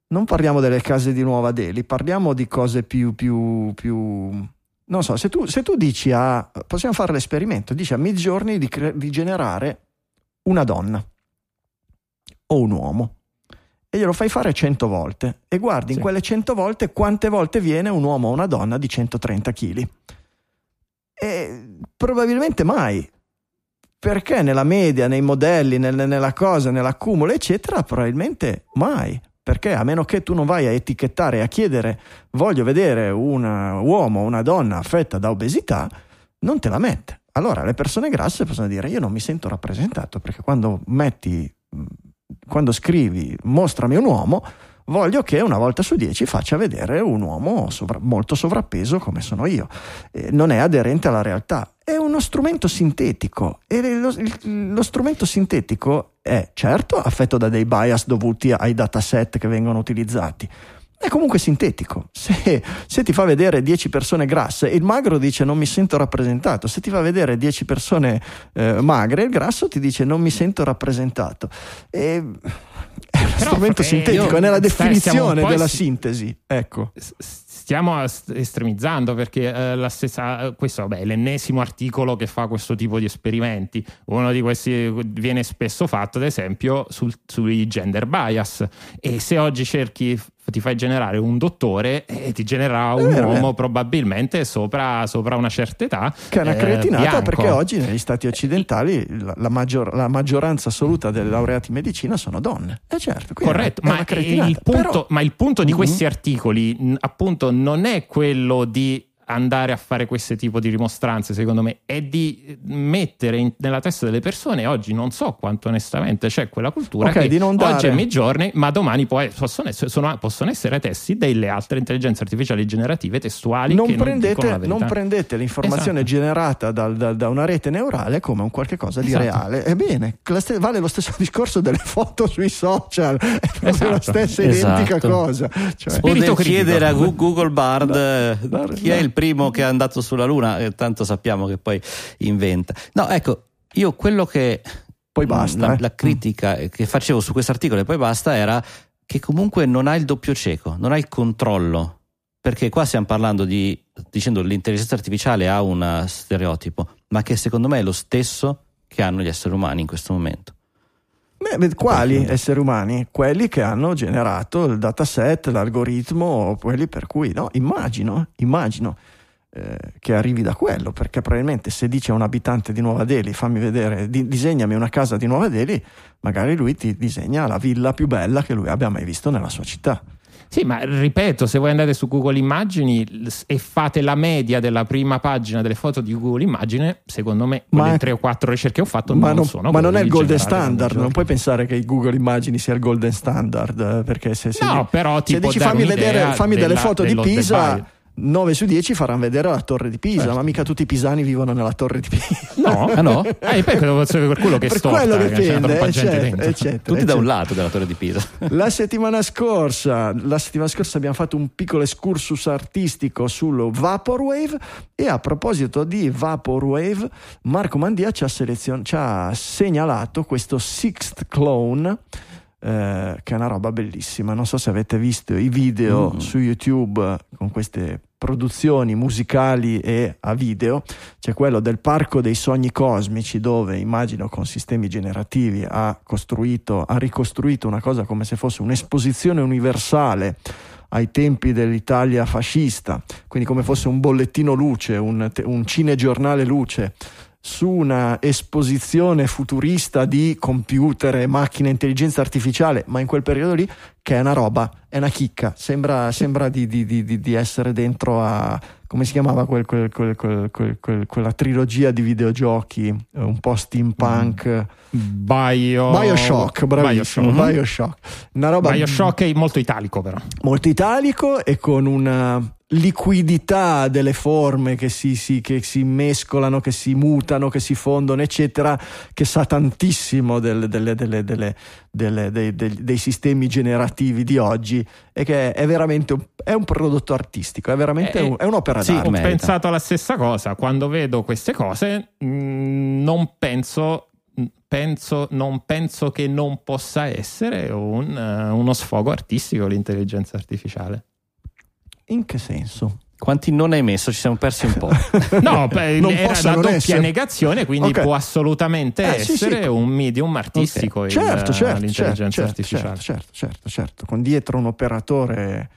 Non parliamo delle case di Nuova Delhi, parliamo di cose più, più, più non so, se tu, se tu, dici a, possiamo fare l'esperimento, dici a Midjourney di, cre- di generare una donna o un uomo e glielo fai fare 100 volte e guardi sì. in quelle 100 volte quante volte viene un uomo o una donna di 130 kg. E probabilmente mai. Perché nella media, nei modelli, nel, nella cosa, nell'accumulo, eccetera, probabilmente mai. Perché a meno che tu non vai a etichettare e a chiedere voglio vedere un uomo o una donna affetta da obesità, non te la mette. Allora le persone grasse possono dire io non mi sento rappresentato perché quando metti quando scrivi mostrami un uomo, voglio che una volta su dieci faccia vedere un uomo sovra- molto sovrappeso come sono io. Eh, non è aderente alla realtà, è uno strumento sintetico e lo, lo, strumento sintetico è certo affetto da dei bias dovuti ai dataset che vengono utilizzati, è comunque sintetico. Se, se, ti fa vedere 10 persone grasse, il magro dice non mi sento rappresentato. Se ti fa vedere 10 persone eh, magre, il grasso ti dice non mi sento rappresentato. E, è un Però, strumento sintetico, è nella definizione della es- sintesi. Ecco. Stiamo estremizzando perché eh, la stessa, questo vabbè, è l'ennesimo articolo che fa questo tipo di esperimenti. Uno di questi viene spesso fatto, ad esempio, sul, sui gender bias. E se oggi cerchi ti fai generare un dottore e ti genererà un vero, uomo vero. probabilmente sopra, sopra una certa età. Che è una eh, cretinata bianco. perché oggi negli stati occidentali la, la maggior- la maggioranza assoluta dei laureati in medicina sono donne. E certo, Corretto, ma il, punto, Però- ma il punto di Mhm. questi articoli, appunto, non è quello di andare a fare questo tipo di rimostranze, secondo me, è di mettere in- nella testa delle persone. Oggi non so quanto onestamente c'è quella cultura Ok, che di non oggi dare- è Midjourney, ma domani poi possono essere, sono- possono essere testi delle altre intelligenze artificiali generative testuali non non prendete, la verità. non prendete l'informazione Esatto. generata dal- da, da una rete neurale come un qualche cosa di Esatto. reale. Ebbene, vale lo stesso [laughs] discorso delle foto sui social, è proprio la Esatto. stessa identica Esatto. cosa. Cioè, O del chiedere a Google Bard eh, Bard, chi è no. il primo che è andato sulla Luna, e tanto sappiamo che poi inventa. No, ecco, io quello che Poi basta, La, eh. la critica che facevo su questo articolo e poi basta era che comunque non ha il doppio cieco, non ha il controllo. Perché qua stiamo parlando di dicendo l'intelligenza artificiale ha un stereotipo, ma che secondo me è lo stesso che hanno gli esseri umani in questo momento. Beh, quali esseri umani? Quelli che hanno generato il dataset, l'algoritmo, quelli per cui, no, immagino, immagino eh, che arrivi da quello, perché probabilmente se dice a un abitante di Nuova Delhi, fammi vedere, di- disegnami una casa di Nuova Delhi, magari lui ti disegna la villa più bella che lui abbia mai visto nella sua città. Sì, ma ripeto, se voi andate su Google Immagini e fate la media della prima pagina delle foto di Google Immagine, secondo me Ma- quelle tre o quattro ricerche che ho fatto non, non, sono ma non è il golden standard, non puoi pensare che Google Immagini sia il golden standard, eh, perché se, se No, di- però se dici fammi, vedere, fammi delle della- foto di Pisa. 9 su 10 faranno vedere la torre di Pisa, Certo. ma mica tutti i pisani vivono nella torre di Pisa. No? Ah, no? [laughs] Eh, poi devo essere per quello che storta, quello che c'è dipende, dentro. eh, certo, Tutti da un lato della torre di Pisa. [laughs] La settimana scorsa, la settimana scorsa abbiamo fatto un piccolo excursus artistico sullo Vaporwave e a proposito di Vaporwave, Marco Mandia ci ha, selezion- ci ha segnalato questo Sixth Clone eh, che è una roba bellissima. Non so se avete visto i video Mm. su YouTube con queste produzioni musicali e a video. C'è quello del Parco dei Sogni Cosmici, dove immagino con sistemi generativi ha costruito, ha ricostruito una cosa come se fosse un'esposizione universale ai tempi dell'Italia fascista, quindi come fosse un bollettino luce, un, un cinegiornale luce su una esposizione futurista di computer e macchine e intelligenza artificiale, ma in quel periodo lì che è una roba, è una chicca, sembra, sembra di, di- di- di- essere dentro a come si chiamava quel- quel- quel- quel- quel- quel- quella trilogia di videogiochi eh, un po' steampunk Bio... Bioshock, bravissimo, Bioshock. Bioshock. Una roba Bioshock è molto italico però. molto italico e con una liquidità delle forme che si, si- che si mescolano, che si mutano, che si fondono, eccetera, che sa tantissimo del- delle- delle- delle- delle- dei, dei- dei sistemi generativi di oggi e che è veramente un, è un prodotto artistico, è veramente Eh, un- è un'opera sì, d'arte. Ho merita. pensato alla stessa cosa. Quando vedo queste cose, mh, non penso, mh, penso, non penso che non possa essere un, eh, uno sfogo artistico l'intelligenza artificiale. In che senso? Quanti non hai messo? Ci siamo persi un po'. [laughs] No, beh, [laughs] Non era la doppia essere. negazione, quindi Ok. può assolutamente Eh, sì, essere sì. un medium artistico il- certo, certo, l'intelligenza certo, artificiale. certo, certo, certo, certo, con dietro un operatore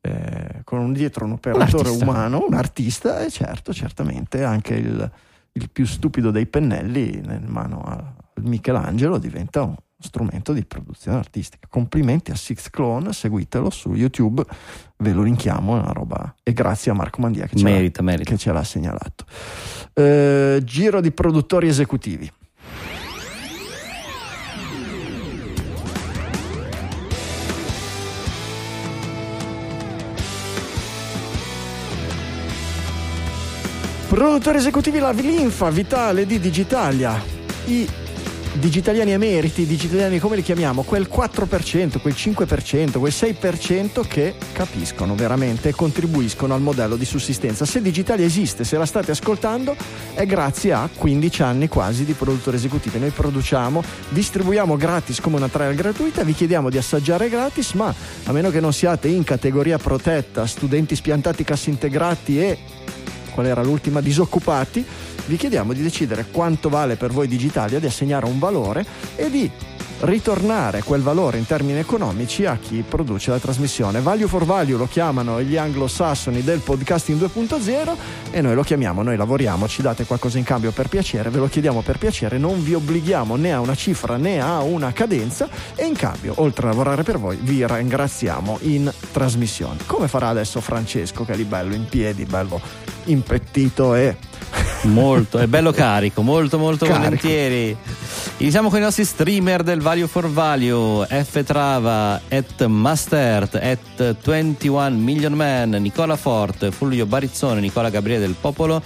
eh, con un dietro un operatore artista. umano, un artista e certo, certamente anche il, il più stupido dei pennelli in mano a Michelangelo diventa un strumento di produzione artistica. Complimenti a Six Clone, seguitelo su YouTube, ve lo linkiamo, è una roba e grazie a Marco Mandia che ce l'ha- merita, merita. che ce l'ha segnalato. Eh, giro di produttori esecutivi. Produttori esecutivi la Linfa Vitale di Digitalia. I digitaliani emeriti, digitaliani come li chiamiamo? Quel 4%, quel 5%, quel 6% che capiscono veramente e contribuiscono al modello di sussistenza. Se Digitalia esiste, se la state ascoltando, è grazie a 15 anni quasi di produttori esecutivi. Noi produciamo, distribuiamo gratis come una trial gratuita, vi chiediamo di assaggiare gratis, ma a meno che non siate in categoria protetta, studenti spiantati, cassi integrati e qual era l'ultima, disoccupati, vi chiediamo di decidere quanto vale per voi Digitalia, di assegnare un valore e di ritornare quel valore in termini economici a chi produce la trasmissione. Value for value lo chiamano gli anglosassoni del podcasting 2.0 e noi lo chiamiamo, noi lavoriamo, ci date qualcosa in cambio per piacere, ve lo chiediamo per piacere, non vi obblighiamo né a una cifra né a una cadenza e in cambio, oltre a lavorare per voi, vi ringraziamo in trasmissione. Come farà adesso Francesco che è lì bello in piedi, bello impettito e molto, è bello carico, molto molto carico. volentieri. Iniziamo con i nostri streamer del Value for Value, F Trava, at Mastert, at 21 Million Man, Nicola Fort, Fulvio Barizzone, Nicola Gabriele del Popolo,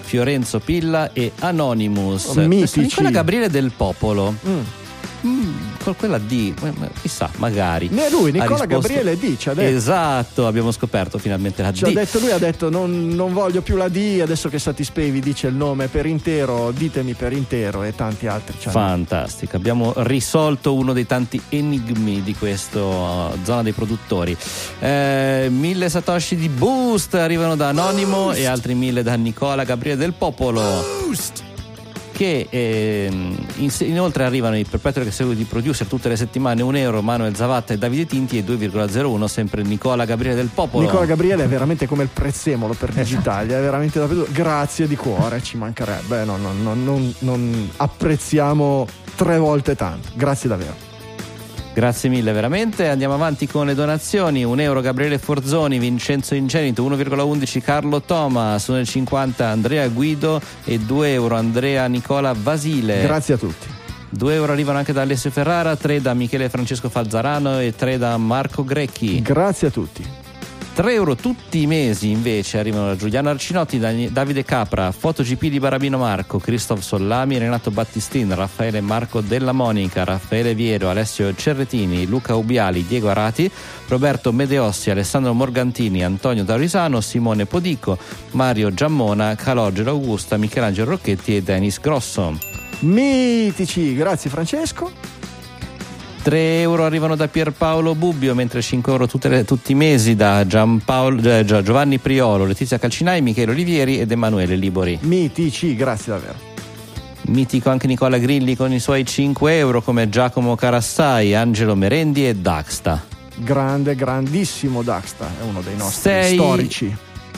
Fiorenzo Pilla e Anonymous. Mitici. Nicola Gabriele del Popolo. Mm Mm, con quella D, chissà, magari. Ne è lui, Nicola Gabriele D. Ci ha detto. Esatto, abbiamo scoperto finalmente la ci D. Ha detto, lui ha detto non, non, voglio più la D, adesso che Satispay vi dice il nome per intero, ditemi per intero e tanti altri. Fantastico, abbiamo risolto uno dei tanti enigmi di questa uh, zona dei produttori. Eh, mille satoshi di boost arrivano da Anonimo boost. e altri mille da Nicola Gabriele del Popolo. Boost che eh, inoltre arrivano i perpetual di producer tutte le settimane 1 euro Manuel Zavatta e Davide Tinti e 2,01 sempre Nicola Gabriele del Popolo. Nicola Gabriele è veramente come il prezzemolo per Digitalia è veramente davvero grazie di cuore ci mancherebbe no, no, no, non, non apprezziamo tre volte tanto grazie davvero Grazie mille veramente. Andiamo avanti con le donazioni. 1 euro Gabriele Forzoni, Vincenzo Ingenito, 1,11 Carlo Thomas, 1,50 Andrea Guido e 2 euro Andrea Nicola Vasile. Grazie a tutti. 2 euro arrivano anche da Alessio Ferrara, 3 da Michele Francesco Falzarano e 3 da Marco Grecchi. Grazie a tutti. 3 euro tutti i mesi invece arrivano Giuliano Arcinotti, Davide Capra, FotoGP di Barabino Marco, Christoph Sollami, Renato Battistin, Raffaele Marco Della Monica, Raffaele Viero, Alessio Cerretini, Luca Ubiali, Diego Arati, Roberto Medeossi, Alessandro Morgantini, Antonio Daurisano, Simone Podico, Mario Giammona, Calogero Augusta, Michelangelo Rocchetti e Denis Grosso. Mitici, grazie Francesco. 3 euro arrivano da Pierpaolo Bubbio, mentre 5 euro le, tutti i mesi da eh, Giovanni Priolo, Letizia Calcinai, Michele Olivieri ed Emanuele Libori. Mitici, grazie davvero. Mitico anche Nicola Grilli con i suoi 5 euro come Giacomo Carassai, Angelo Merendi e Daxta. Grande, grandissimo Daxta, è uno dei nostri Sei... storici.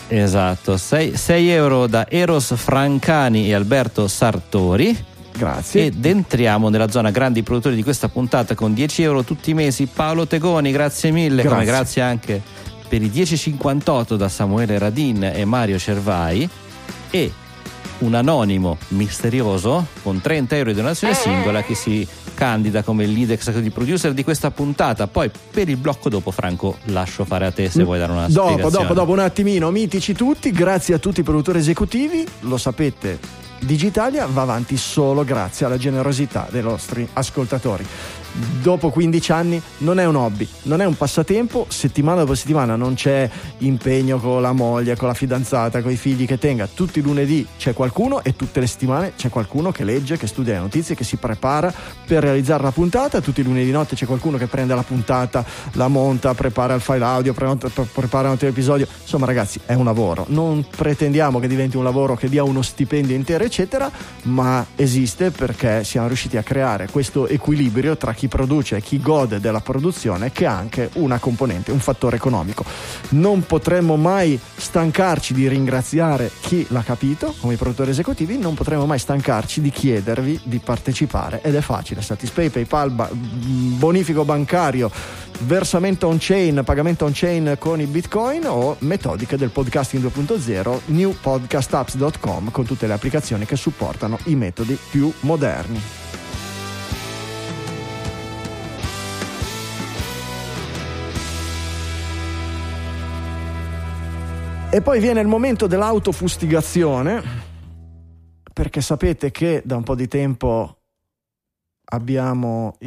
Esatto, 6, 6 euro da Eros Francani e Alberto Sartori. Grazie. Ed entriamo nella zona grandi produttori di questa puntata con 10 euro tutti i mesi. Paolo Tegoni, grazie mille. Grazie, come grazie anche per i 10,58 da Samuele Radin e Mario Cervai. E un anonimo misterioso con 30 euro di donazione singola che si candida come lead executive producer di questa puntata. Poi per il blocco dopo, Franco, lascio fare a te se mm. vuoi dare una dopo, Dopo, dopo, un attimino, mitici tutti, grazie a tutti i produttori esecutivi, lo sapete Digitalia va avanti solo grazie alla generosità dei nostri ascoltatori dopo 15 anni non è un hobby, non è un passatempo, settimana dopo settimana non c'è impegno con la moglie, con la fidanzata, con i figli che tenga, tutti i lunedì c'è qualcuno e tutte le settimane c'è qualcuno che legge, che studia le notizie, che si prepara per realizzare la puntata, tutti i lunedì notte c'è qualcuno che prende la puntata, la monta, prepara il file audio, prepara un altro episodio, insomma ragazzi è un lavoro, non pretendiamo che diventi un lavoro che dia uno stipendio intero eccetera, ma esiste perché siamo riusciti a creare questo equilibrio tra chi chi produce e chi gode della produzione che ha anche una componente, un fattore economico. Non potremmo mai stancarci di ringraziare chi l'ha capito, come i produttori esecutivi, non potremmo mai stancarci di chiedervi di partecipare ed è facile, Satispay, PayPal, bonifico bancario, versamento on chain, pagamento on chain con i bitcoin o metodiche del podcasting 2.0 newpodcastapps.com con tutte le applicazioni che supportano i metodi più moderni. E poi viene il momento dell'autofustigazione, perché sapete che da un po' di tempo abbiamo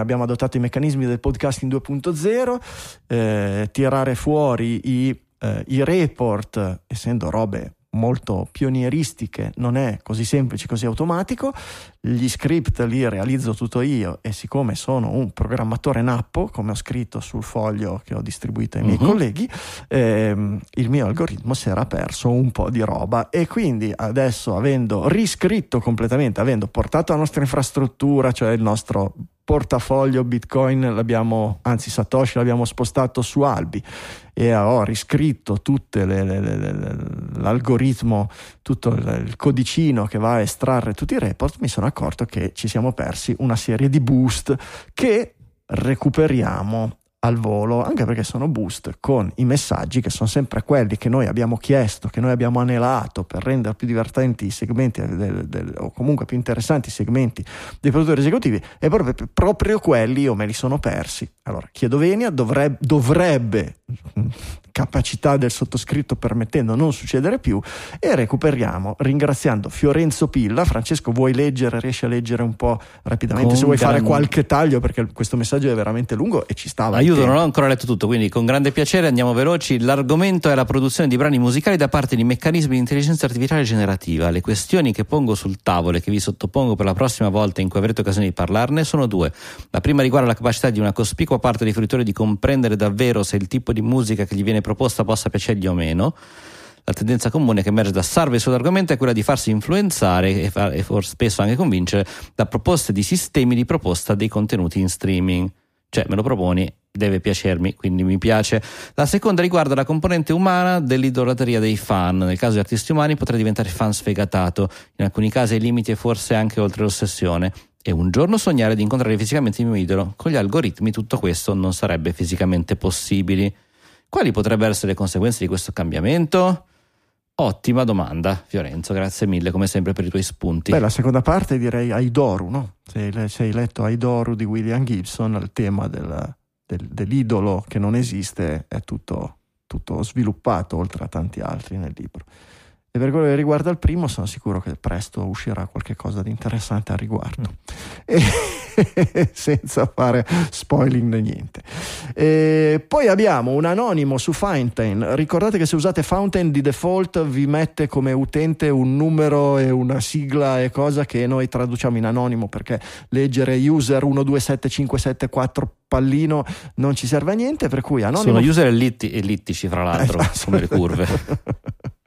abbiamo adottato i meccanismi del podcasting 2.0, eh, tirare fuori i, eh, i report, essendo robe molto pionieristiche, non è così semplice, così automatico. Gli script li realizzo tutto io e siccome sono un programmatore nappo, come ho scritto sul foglio che ho distribuito ai miei uh-huh. colleghi, ehm, il mio algoritmo si era perso un po' di roba e quindi adesso avendo riscritto completamente, avendo portato la nostra infrastruttura, cioè il nostro portafoglio Bitcoin l'abbiamo, anzi Satoshi l'abbiamo spostato su Albi. E ho riscritto tutto l'algoritmo, tutto il codicino che va a estrarre tutti i report, mi sono accorto che ci siamo persi una serie di boost che recuperiamo al volo, anche perché sono boost con i messaggi che sono sempre quelli che noi abbiamo chiesto, che noi abbiamo anelato per rendere più divertenti i segmenti del, del, o comunque più interessanti i segmenti dei produttori esecutivi e proprio, proprio quelli io me li sono persi. Allora, chiedo venia, dovrebbe, dovrebbe capacità del sottoscritto permettendo non succedere più e recuperiamo ringraziando Fiorenzo Pilla. Francesco vuoi leggere? Riesci a leggere un po' rapidamente con se vuoi gran... fare qualche taglio perché questo messaggio è veramente lungo e ci stava aiuto non ho ancora letto tutto quindi con grande piacere andiamo veloci l'argomento è la produzione di brani musicali da parte di meccanismi di intelligenza artificiale generativa le questioni che pongo sul tavolo e che vi sottopongo per la prossima volta in cui avrete occasione di parlarne sono due la prima riguarda la capacità di una cospicua parte dei fruitori di comprendere davvero se il tipo di musica che gli viene proposta possa piacergli o meno. La tendenza comune che emerge da Sarve sull'argomento è quella di farsi influenzare e, far, e spesso anche convincere da proposte di sistemi di proposta dei contenuti in streaming. Cioè, me lo proponi, deve piacermi, quindi mi piace. La seconda riguarda la componente umana dell'idolatria dei fan. Nel caso di artisti umani potrà diventare fan sfegatato, in alcuni casi ai limiti e forse anche oltre l'ossessione. E un giorno sognare di incontrare fisicamente il mio idolo. Con gli algoritmi tutto questo non sarebbe fisicamente possibile. Quali potrebbero essere le conseguenze di questo cambiamento? Ottima domanda, Fiorenzo, grazie mille come sempre per i tuoi spunti. Beh, la seconda parte direi Aidoru, no? Se, se hai letto Aidoru di William Gibson, il tema del, del, dell'idolo che non esiste è tutto, tutto sviluppato oltre a tanti altri nel libro. E per quello che riguarda il primo, sono sicuro che presto uscirà qualcosa di interessante al riguardo. Mm. E, [laughs] senza fare spoiling né niente. E poi abbiamo un anonimo su Fountain. Ricordate che se usate Fountain di default vi mette come utente un numero e una sigla e cosa che noi traduciamo in anonimo perché leggere user 127574 pallino non ci serve a niente. Per cui anonimo. Sono user ellittici, fra l'altro, [laughs] eh, come le curve.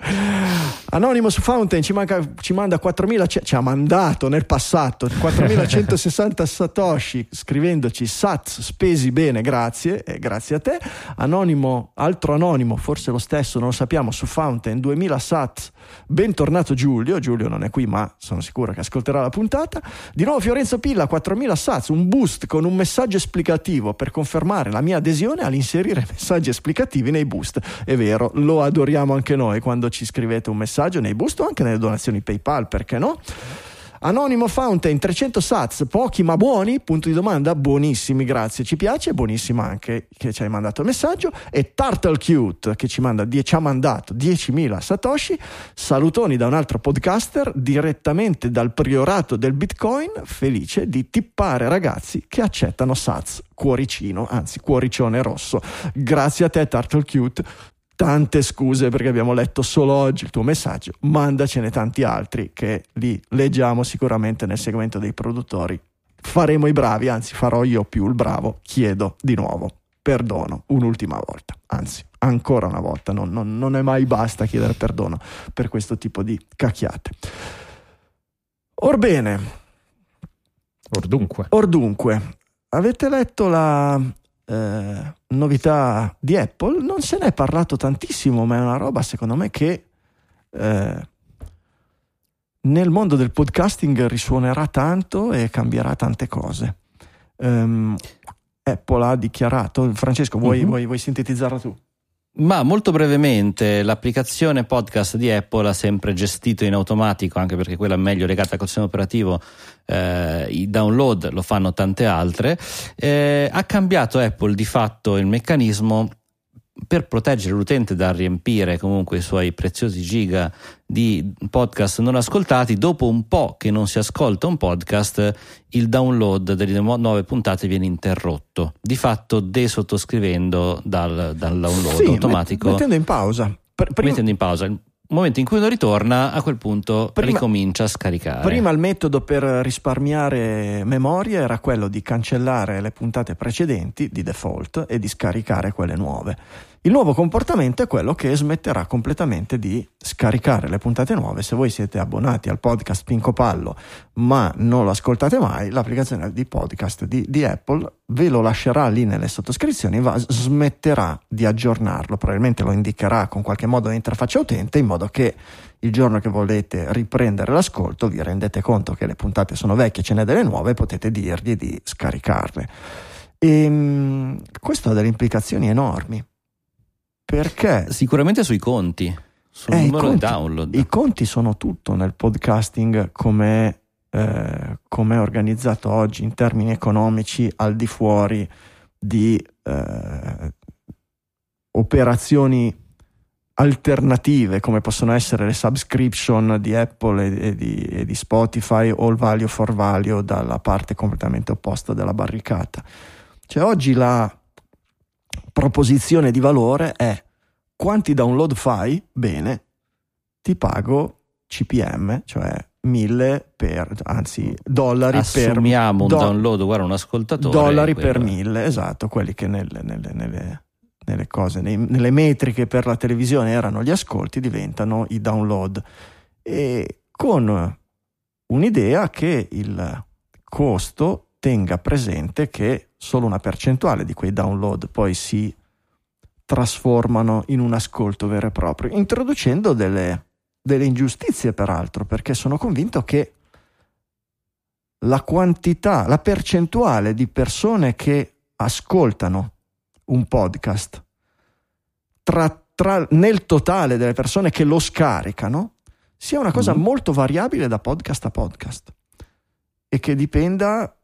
[laughs] Anonymous Fountain ci, manca, ci manda 4000, ci ha mandato nel passato 4160 [laughs] satoshi scrivendoci Sats spesi bene, grazie, eh, grazie a te. Anonimo, altro anonimo, forse lo stesso, non lo sappiamo, su Fountain 2000 Sats, bentornato Giulio, Giulio non è qui ma sono sicuro che ascolterà la puntata. Di nuovo Fiorenzo Pilla 4000 Sats, un boost con un messaggio esplicativo per confermare la mia adesione all'inserire messaggi esplicativi nei boost. È vero, lo adoriamo anche noi quando ci scrivete un messaggio nei boost o anche nelle donazioni PayPal, perché no? Anonimo Fountain 300 sats, pochi ma buoni? Punto di domanda, buonissimi, grazie, ci piace, buonissima anche che ci hai mandato il messaggio e Turtle Cute che ci, manda, ci ha mandato 10.000 satoshi, salutoni da un altro podcaster direttamente dal priorato del Bitcoin, felice di tippare ragazzi che accettano sats, cuoricino, anzi cuoricione rosso. Grazie a te Turtle Cute, tante scuse perché abbiamo letto solo oggi il tuo messaggio, mandacene tanti altri che li leggiamo sicuramente nel segmento dei produttori. Faremo i bravi, anzi farò io più il bravo, chiedo di nuovo perdono un'ultima volta, anzi ancora una volta, non, non, non è mai basta chiedere perdono per questo tipo di cacchiate. Orbene, Ordunque. Ordunque, avete letto la eh, novità di Apple, non se ne è parlato tantissimo, ma è una roba secondo me che eh, nel mondo del podcasting risuonerà tanto e cambierà tante cose. Um, Apple ha dichiarato, Francesco, vuoi, uh-huh. vuoi, vuoi sintetizzarla tu? Ma molto brevemente, l'applicazione podcast di Apple ha sempre gestito in automatico, anche perché quella è meglio legata al sistema operativo, eh, i download lo fanno tante altre. Eh, ha cambiato Apple di fatto il meccanismo per proteggere l'utente dal riempire comunque i suoi preziosi giga di podcast non ascoltati, dopo un po' che non si ascolta un podcast, il download delle nuove puntate viene interrotto, di fatto desottoscrivendo dal, dal download sì, automatico. Mettendo in pausa. Prima... Mettendo in pausa momento in cui uno ritorna, a quel punto Prima- ricomincia a scaricare. Prima il metodo per risparmiare memoria era quello di cancellare le puntate precedenti di default e di scaricare quelle nuove. Il nuovo comportamento è quello che smetterà completamente di scaricare le puntate nuove. Se voi siete abbonati al podcast Pinco Pallo ma non lo ascoltate mai, l'applicazione di podcast di, di Apple ve lo lascerà lì nelle sottoscrizioni, va, smetterà di aggiornarlo, probabilmente lo indicherà con qualche modo di interfaccia utente in modo che il giorno che volete riprendere l'ascolto vi rendete conto che le puntate sono vecchie, ce n'è delle nuove e potete dirgli di scaricarle. E, mh, questo ha delle implicazioni enormi perché Sicuramente sui conti, sul eh, numero di conti- download. I conti sono tutto nel podcasting come è organizzato oggi in termini economici al di fuori di eh, operazioni alternative come possono essere le subscription di Apple e di, e di Spotify o il value for value dalla parte completamente opposta della barricata. Cioè oggi la proposizione di valore è quanti download fai? Bene, ti pago CPM, cioè 1000 per, anzi dollari per Assumiamo un do- download, guarda un ascoltatore. dollari per mille, esatto, quelli che nelle, nelle- nelle- nelle cose, nei- nelle metriche per la televisione erano gli ascolti, diventano i download. E con un'idea che il costo tenga presente che solo una percentuale di quei download poi si trasformano in un ascolto vero e proprio, introducendo delle, delle ingiustizie peraltro, perché sono convinto che la quantità, la percentuale di persone che ascoltano un podcast tra- tra- nel totale delle persone che lo scaricano sia una cosa Mhm. molto variabile da podcast a podcast e che dipenda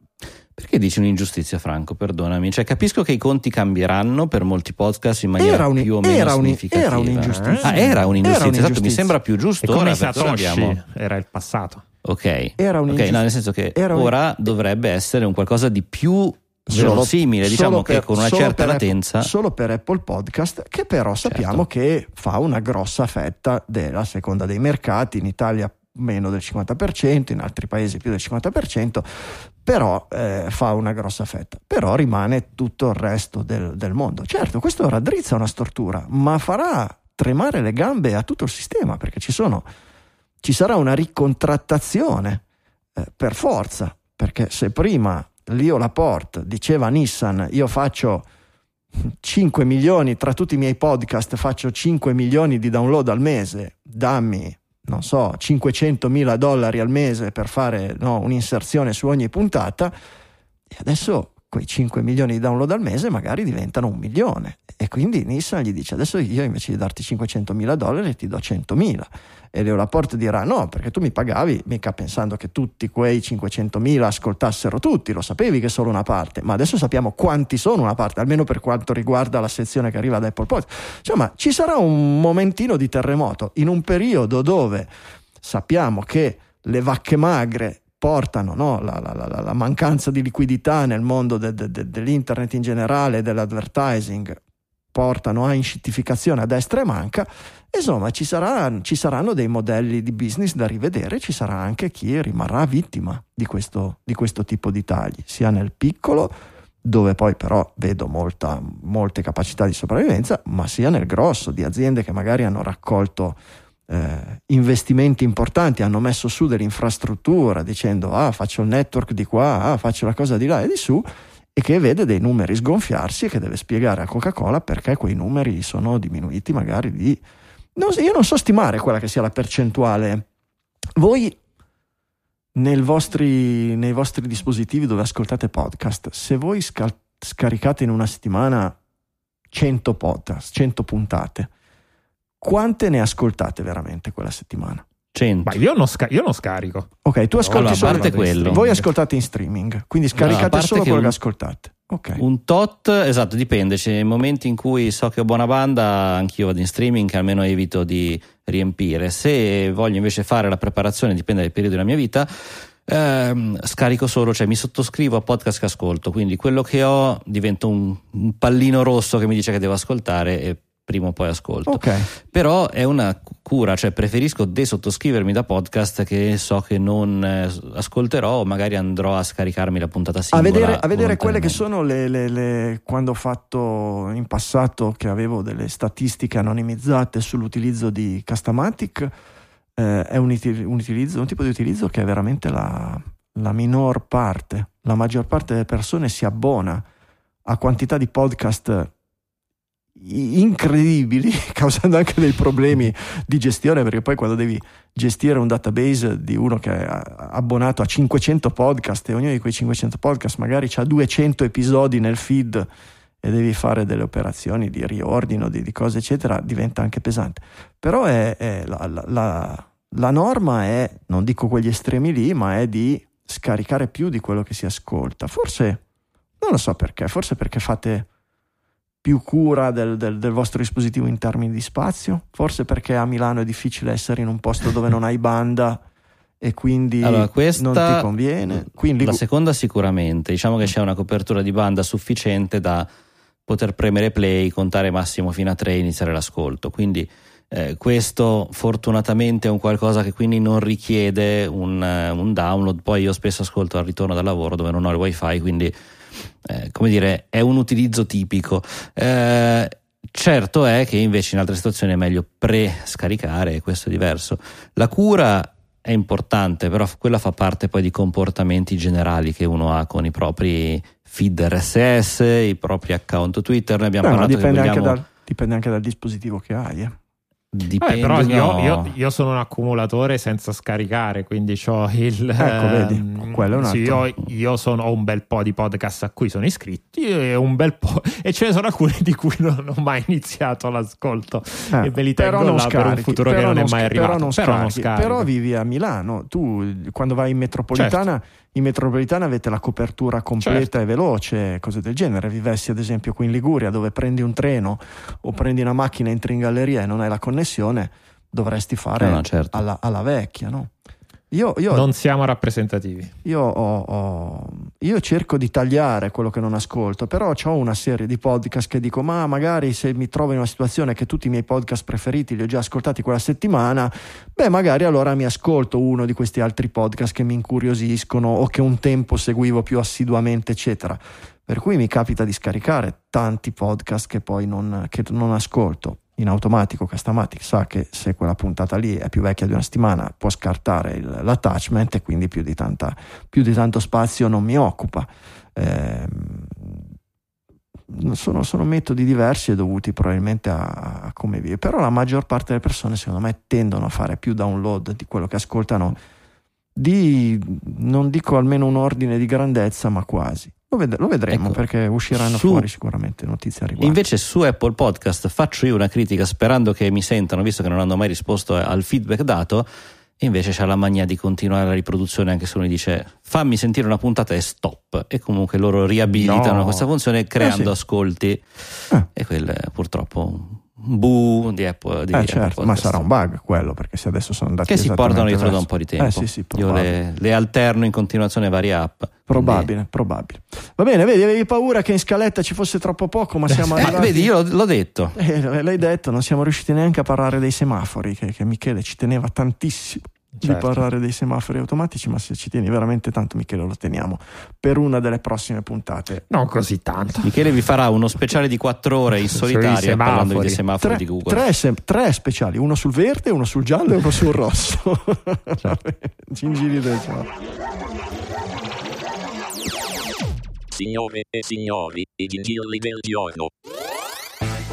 Perché dici un'ingiustizia, Franco? Perdonami. Cioè, capisco che i conti cambieranno per molti podcast in maniera Era un- più o meno era un- significativa. era un'ingiustizia. Ah, era un'ingiustizia. Era Esatto, mi un'ingiustizia. sembra più giusto. come ora Satoshi, abbiamo- era il passato. Ok. Era Ok, un'ingiustizia. no, nel senso che Era un- ora dovrebbe essere un qualcosa di più verosimile, diciamo solo che per- con una certa per Apple- latenza. solo per Apple Podcast, che però sappiamo Certo. che fa una grossa fetta della seconda dei mercati, in Italia meno del 50%, in altri paesi più del 50%, però eh, fa una grossa fetta. Però rimane tutto il resto del, del mondo. Certo, questo raddrizza una stortura, ma farà tremare le gambe a tutto il sistema, perché ci sono ci sarà una ricontrattazione eh, per forza, perché se prima Leo Laporte diceva a Nissan io faccio 5 milioni tra tutti i miei podcast, faccio 5 milioni di download al mese, dammi, non so, 500 mila dollari al mese per fare no, un'inserzione su ogni puntata, e adesso quei 5 milioni di download al mese magari diventano un milione. E quindi Nissan gli dice adesso io invece di darti 500 mila dollari ti do 100 mila e Leo Laporte dirà no perché tu mi pagavi mica pensando che tutti quei 500 mila ascoltassero tutti lo sapevi che solo una parte ma adesso sappiamo quanti sono una parte almeno per quanto riguarda la sezione che arriva da Apple Podcast insomma ci sarà un momentino di terremoto in un periodo dove sappiamo che le vacche magre portano no, la, la- la- la mancanza di liquidità nel mondo de- de- de- dell'internet in generale, dell'advertising, portano a inscittificazione a destra e manca. Insomma, ci, sarà- ci saranno dei modelli di business da rivedere, ci sarà anche chi rimarrà vittima di questo, di questo tipo di tagli, sia nel piccolo, dove poi però vedo molta- molte capacità di sopravvivenza, ma sia nel grosso, di aziende che magari hanno raccolto eh, investimenti importanti, hanno messo su dell'infrastruttura dicendo ah faccio il network di qua, ah faccio la cosa di là e di su e che vede dei numeri sgonfiarsi e che deve spiegare a Coca-Cola perché quei numeri sono diminuiti magari di... Non io non so stimare quella che sia la percentuale. Voi vostri- nei vostri dispositivi dove ascoltate podcast, se voi scal- scaricate in una settimana 100 podcast, 100 puntate, quante ne ascoltate veramente quella settimana? 100. Ma io non, sca- io non scarico. Ok, tu ascolti a solo parte quello. Voi ascoltate in streaming, quindi scaricate parte solo che quello un- che ascoltate. Ok. Un tot, esatto, dipende. C'è nei momenti in cui so che ho buona banda, anch'io vado in streaming, che almeno evito di riempire. Se voglio invece fare la preparazione, dipende dal periodo della mia vita, ehm, scarico solo, cioè mi sottoscrivo a podcast che ascolto. Quindi quello che ho diventa un, un pallino rosso che mi dice che devo ascoltare e prima o poi ascolto. Ok. Però è una cura, cioè preferisco desottoscrivermi da podcast che so che non eh, ascolterò o magari andrò a scaricarmi la puntata A singola. vedere, a vedere quelle che sono le, le- le- quando ho fatto in passato che avevo delle statistiche anonimizzate sull'utilizzo di Castamatic eh, è un, un utilizzo- un tipo di utilizzo che è veramente la, la minor parte la maggior parte delle persone si abbona a quantità di podcast incredibili [laughs] causando anche dei problemi di gestione perché poi quando devi gestire un database di uno che è abbonato a 500 podcast e ognuno di quei 500 podcast magari ha 200 episodi nel feed e devi fare delle operazioni di riordino di, di cose eccetera diventa anche pesante. Però è, è la, la- la- la norma è non dico quegli estremi lì ma è di scaricare più di quello che si ascolta. Forse non lo so perché forse perché fate più cura del, del- del vostro dispositivo in termini di spazio? Forse perché a Milano è difficile essere in un posto dove non hai banda e quindi Allora, questa- non ti conviene? Quindi La seconda sicuramente, diciamo che c'è una copertura di banda sufficiente da poter premere play, contare massimo fino a 3 e iniziare l'ascolto. Quindi eh, questo fortunatamente è un qualcosa che quindi non richiede un, eh, un download. Poi io spesso ascolto al ritorno dal lavoro dove non ho il wifi, quindi eh, come dire è un utilizzo tipico. Eh, certo è che invece in altre situazioni è meglio pre-scaricare, e questo è diverso. La cura è importante, però quella fa parte poi di comportamenti generali che uno ha con i propri feed RSS, i propri account Twitter. Noi abbiamo ma parlato dipende, che anche vogliamo... dal, dipende anche dal dispositivo che hai. eh. Dipende, Vabbè, però io, io- io sono un accumulatore senza scaricare, quindi ho il. Ecco, vedi, ehm, quello è un sì, io, io sono- ho un bel po' di podcast a cui sono iscritti e un bel po'. [laughs] E ce ne sono alcuni di cui non ho mai iniziato l'ascolto. Eh, e me li tengo non là per un scarichi, futuro che però non è non mai arrivato. Però non, Però non scarichi, però vivi a Milano, tu quando vai in metropolitana, Certo. In metropolitana avete la copertura completa Certo. e veloce, cose del genere. Vivessi ad esempio qui in Liguria dove prendi un treno o prendi una macchina, entri in galleria e non hai la connessione, dovresti fare No, no, certo. alla, alla vecchia, no? Io, io, Non siamo rappresentativi. io, ho- ho- io cerco di tagliare quello che non ascolto, però ho una serie di podcast che dico: Ma magari se mi trovo in una situazione che tutti i miei podcast preferiti li ho già ascoltati quella settimana, beh, magari allora mi ascolto uno di questi altri podcast che mi incuriosiscono o che un tempo seguivo più assiduamente, eccetera. Per cui mi capita di scaricare tanti podcast che poi non, che non ascolto. In automatico, Castamatic sa che se quella puntata lì è più vecchia di una settimana può scartare il- l'attachment e quindi più di, tanta, più di tanto spazio non mi occupa. Ehm, sono, sono metodi diversi e dovuti probabilmente a, a come vive, però la maggior parte delle persone secondo me tendono a fare più download di quello che ascoltano di, non dico almeno un ordine di grandezza, ma quasi. Lo, ved- lo vedremo Ecco, perché usciranno su- fuori sicuramente notizie a riguardo. Invece su Apple Podcast faccio io una critica sperando che mi sentano, visto che non hanno mai risposto al feedback dato. E invece c'è la mania di continuare la riproduzione anche se uno dice fammi sentire una puntata e stop. E comunque loro riabilitano No. questa funzione creando Eh sì. ascolti. Ah. E quello è purtroppo bu di Apple. Di Eh, Apple certo, ma Podcast. sarà un bug quello perché se adesso sono andati Che si portano dietro da verso- un po' di tempo. Eh sì, sì, Io le, le alterno in continuazione a varie app. Probabile, probabile. Va bene, vedi, avevi paura che in scaletta ci fosse troppo poco, ma siamo [laughs] Eh, arrivati. vedi, io l'ho, l'ho detto. Eh, l'hai detto, non siamo riusciti neanche a parlare dei semafori, che, che Michele ci teneva tantissimo di Certo. parlare dei semafori automatici, ma se ci tieni veramente tanto, Michele, lo teniamo per una delle prossime puntate. Non così tanto. Michele vi farà uno speciale di 4 ore in solitaria parlando dei semafori Tre, di Google. tre sem- tre speciali, uno sul verde, uno sul giallo e uno sul rosso. [laughs] Gingili del giorno. Signore e signori, i gingilli del giorno.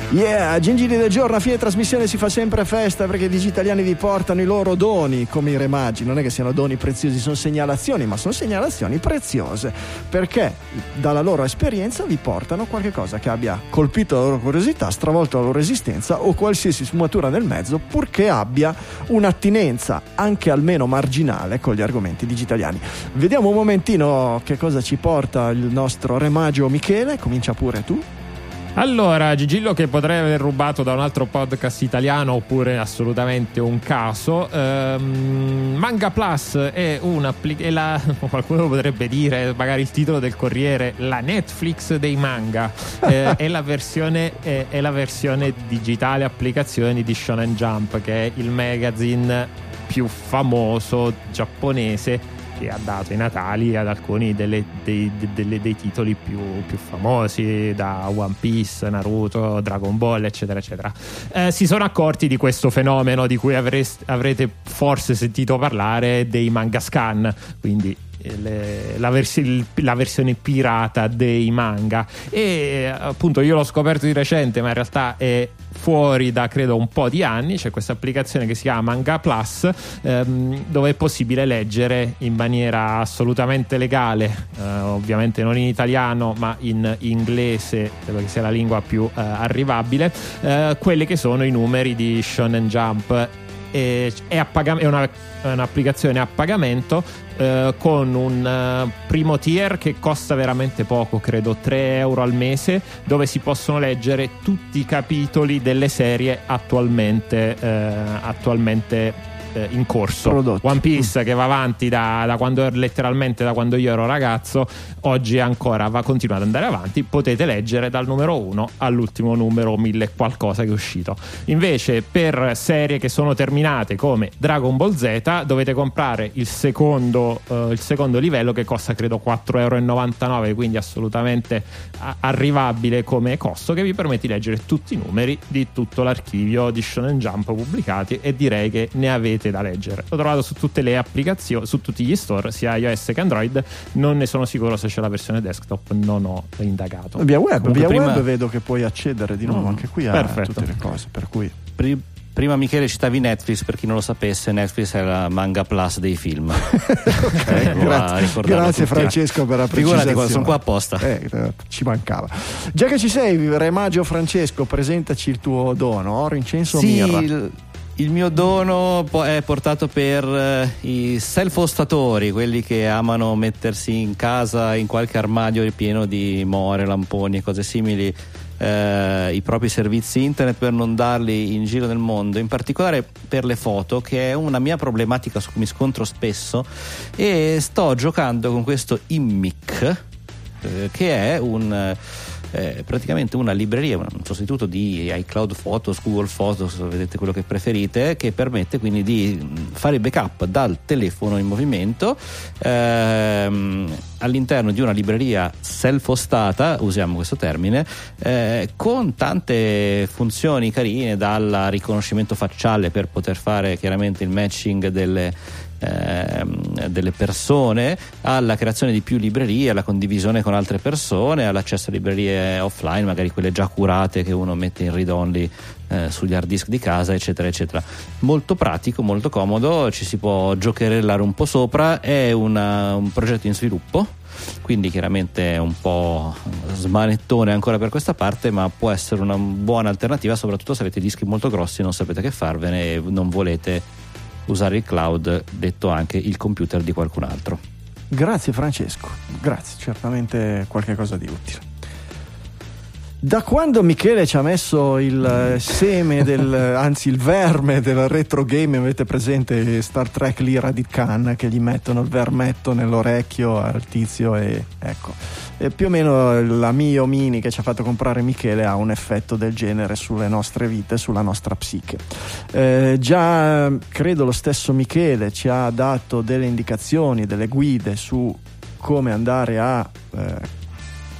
Yeah, Gingili del giorno, a fine trasmissione si fa sempre festa perché i digitaliani vi portano i loro doni come i re magi. Non è che siano doni preziosi, sono segnalazioni, ma sono segnalazioni preziose perché dalla loro esperienza vi portano qualche cosa che abbia colpito la loro curiosità, stravolto la loro esistenza o qualsiasi sfumatura nel mezzo, purché abbia un'attinenza anche almeno marginale con gli argomenti digitaliani. Vediamo un momentino che cosa ci porta il nostro re magio Michele, comincia pure tu. Allora, Gigillo che potrei aver rubato da un altro podcast italiano oppure assolutamente un caso. ehm, Manga Plus è un'applicazione, [laughs] qualcuno potrebbe dire, magari il titolo del Corriere, la Netflix dei manga, eh, [laughs] è, la versione, è, è la versione digitale applicazione di Shonen Jump, che è il magazine più famoso giapponese che ha dato i natali ad alcuni delle, dei, delle, dei, titoli più, più, famosi da One Piece, Naruto, Dragon Ball eccetera eccetera. Eh, si sono accorti di questo fenomeno di cui avreste, avrete forse sentito parlare dei manga scan. Quindi le, la, vers- la, versione pirata dei manga. E appunto io l'ho scoperto di recente ma in realtà è fuori da credo un po' di anni. C'è questa applicazione che si chiama Manga Plus ehm, dove è possibile leggere in maniera assolutamente legale eh, ovviamente non in italiano ma in inglese credo che sia la lingua più eh, arrivabile eh, quelli che sono i numeri di Shonen Jump. È, è, appagam- è una, un'applicazione a pagamento eh, con un uh, primo tier che costa veramente poco, credo 3 euro al mese, dove si possono leggere tutti i capitoli delle serie attualmente, eh, attualmente eh, in corso. Prodotti. One Piece mm. che va avanti da, da, quando letteralmente da quando io ero ragazzo, oggi ancora va continua ad andare avanti. Potete leggere dal numero 1 all'ultimo numero 1000 qualcosa che è uscito. Invece, per serie che sono terminate come Dragon Ball Z, dovete comprare il secondo, uh, il secondo livello che costa credo 4,99 euro, quindi assolutamente arrivabile come costo, che vi permette di leggere tutti i numeri di tutto l'archivio di Shonen Jump pubblicati e direi che ne avete avete da leggere. L'ho trovato su tutte le applicazioni, su tutti gli store, sia iOS che Android. Non ne sono sicuro se c'è la versione desktop, non ho indagato. Via web, via prima... web vedo che puoi accedere di nuovo mm. anche qui a Perfetto. tutte le cose. Per cui. Pri- prima Michele citavi Netflix, per chi non lo sapesse, Netflix è la manga plus dei film. [laughs] okay, grazie, grazie Francesco per la precisazione. Figurati, sono qua apposta. Eh, eh, ci mancava. Già che ci sei, Re Maggio Francesco, presentaci il tuo dono, oro, incenso, sì, mirra. Il il mio dono è portato per eh, i self-ostatori, quelli che amano mettersi in casa in qualche armadio pieno di more, lamponi e cose simili. Eh, i propri servizi internet per non darli in giro nel mondo, in particolare per le foto, che è una mia problematica su cui mi scontro spesso. E sto giocando con questo Immic, eh, che è un eh, praticamente una libreria, un sostituto di iCloud Photos, Google Photos, vedete quello che preferite, che permette quindi di fare backup dal telefono in movimento ehm, all'interno di una libreria self-hostata, usiamo questo termine, eh, con tante funzioni carine, dal riconoscimento facciale per poter fare chiaramente il matching delle ehm, delle persone alla creazione di più librerie, alla condivisione con altre persone, all'accesso a librerie offline, magari quelle già curate che uno mette in read only eh, sugli hard disk di casa, eccetera, eccetera. Molto pratico, molto comodo, ci si può giocherellare un po' sopra, è una, un progetto in sviluppo quindi chiaramente è un po' smanettone ancora per questa parte ma può essere una buona alternativa soprattutto se avete dischi molto grossi e non sapete che farvene e non volete usare il cloud, detto anche il computer di qualcun altro. Grazie Francesco, grazie, certamente qualcosa di utile. Da quando Michele ci ha messo il eh, seme del, [laughs] anzi il verme del retro game, avete presente Star Trek l'ira di Khan che gli mettono il vermetto nell'orecchio al tizio e ecco. E più o meno la Mio Mini che ci ha fatto comprare Michele ha un effetto del genere sulle nostre vite, sulla nostra psiche. Eh, già credo lo stesso Michele ci ha dato delle indicazioni, delle guide su come andare a eh,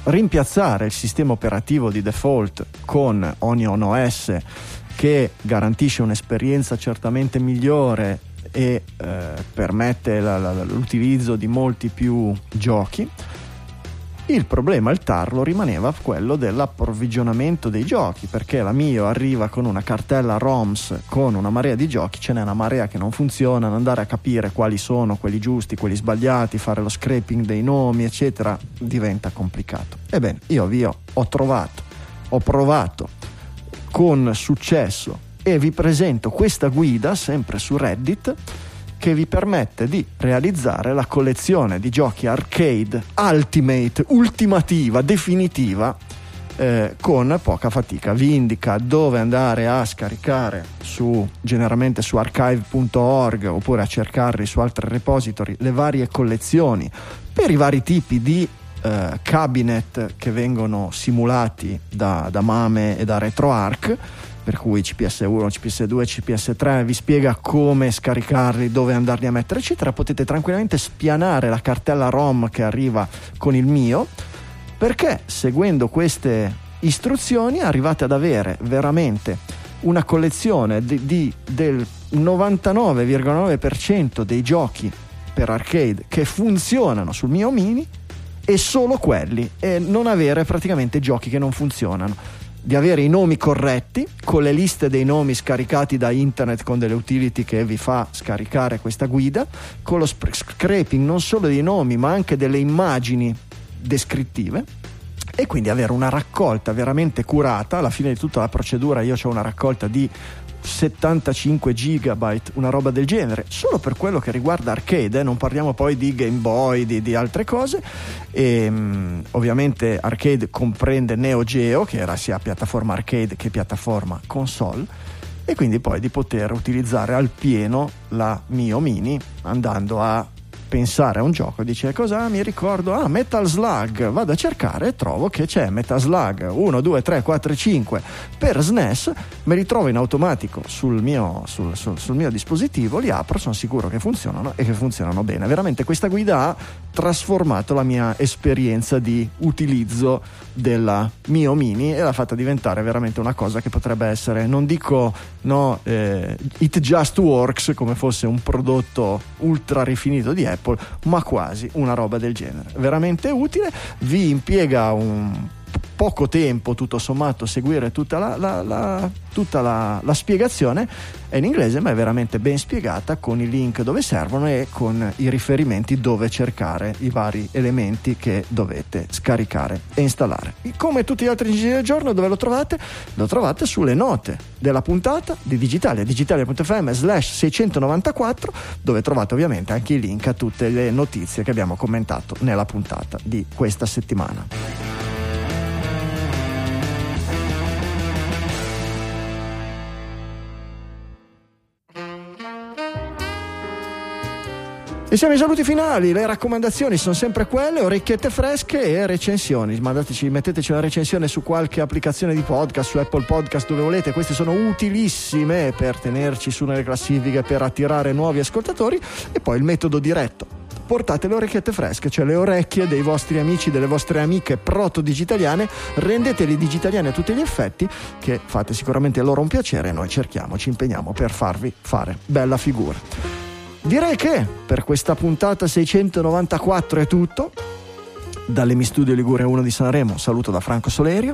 rimpiazzare il sistema operativo di default con Onion OS che garantisce un'esperienza certamente migliore e eh, permette la, la, l'utilizzo di molti più giochi il problema, il tarlo, rimaneva quello dell'approvvigionamento dei giochi, perché la Mio arriva con una cartella ROMS con una marea di giochi, ce n'è una marea che non funziona, andare a capire quali sono quelli giusti, quelli sbagliati, fare lo scraping dei nomi, eccetera, diventa complicato. Ebbene, io vi ho, ho trovato, ho provato con successo e vi presento questa guida sempre su Reddit che vi permette di realizzare la collezione di giochi arcade ultimate, ultimativa, definitiva eh, con poca fatica. Vi indica dove andare a scaricare su generalmente su archive.org oppure a cercarli su altri repository le varie collezioni per i vari tipi di eh, cabinet che vengono simulati da, da Mame e da RetroArch per cui CPS1, CPS2, CPS3 vi spiega come scaricarli, dove andarli a mettere, eccetera. Potete tranquillamente spianare la cartella ROM che arriva con il mio, perché seguendo queste istruzioni arrivate ad avere veramente una collezione di, di, del 99,9% dei giochi per arcade che funzionano sul mio mini e solo quelli e non avere praticamente giochi che non funzionano di avere i nomi corretti con le liste dei nomi scaricati da internet con delle utility che vi fa scaricare questa guida, con lo scraping non solo dei nomi ma anche delle immagini descrittive e quindi avere una raccolta veramente curata. Alla fine di tutta la procedura io ho una raccolta di 75 gigabyte, una roba del genere, solo per quello che riguarda arcade, eh? non parliamo poi di Game Boy, di, di altre cose. E, um, ovviamente arcade comprende Neo Geo, che era sia piattaforma arcade che piattaforma console, e quindi poi di poter utilizzare al pieno la Mio Mini andando a pensare a un gioco, dice cosa mi ricordo? Ah, Metal Slug, vado a cercare e trovo che c'è Metal Slug 1, 2, 3, 4, 5 per SNES, me li trovo in automatico sul mio, sul, sul, sul mio dispositivo, li apro, sono sicuro che funzionano e che funzionano bene. Veramente questa guida ha trasformato la mia esperienza di utilizzo della Mio Mini e l'ha fatta diventare veramente una cosa che potrebbe essere, non dico no, eh, it just works come fosse un prodotto ultra rifinito di Apple, Apple, ma quasi una roba del genere. Veramente utile, vi impiega un poco tempo tutto sommato seguire tutta la, la, la, tutta la, spiegazione è in inglese ma è veramente ben spiegata con i link dove servono e con i riferimenti dove cercare i vari elementi che dovete scaricare e installare come tutti gli altri giri del giorno dove lo trovate? lo trovate sulle note della puntata di Digitalia digitalia.fm slash 694 dove trovate ovviamente anche i link a tutte le notizie che abbiamo commentato nella puntata di questa settimana E siamo ai saluti finali, le raccomandazioni sono sempre quelle, orecchiette fresche e recensioni. Mandateci, metteteci una recensione su qualche applicazione di podcast, su Apple Podcast dove volete, queste sono utilissime per tenerci su nelle classifiche, per attirare nuovi ascoltatori e poi il metodo diretto. Portate le orecchiette fresche, cioè le orecchie dei vostri amici, delle vostre amiche proto-digitaliane, rendeteli digitaliani a tutti gli effetti, che fate sicuramente loro un piacere e noi cerchiamo, ci impegniamo per farvi fare bella figura. Direi che per questa puntata 694 è tutto. Dalle Studio Ligure 1 di Sanremo, saluto da Franco Solerio.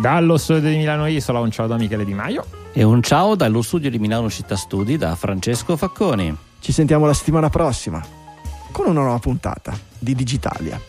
Dallo studio di Milano Isola, un ciao da Michele Di Maio. E un ciao dallo studio di Milano Città Studi da Francesco Facconi. Ci sentiamo la settimana prossima con una nuova puntata di Digitalia.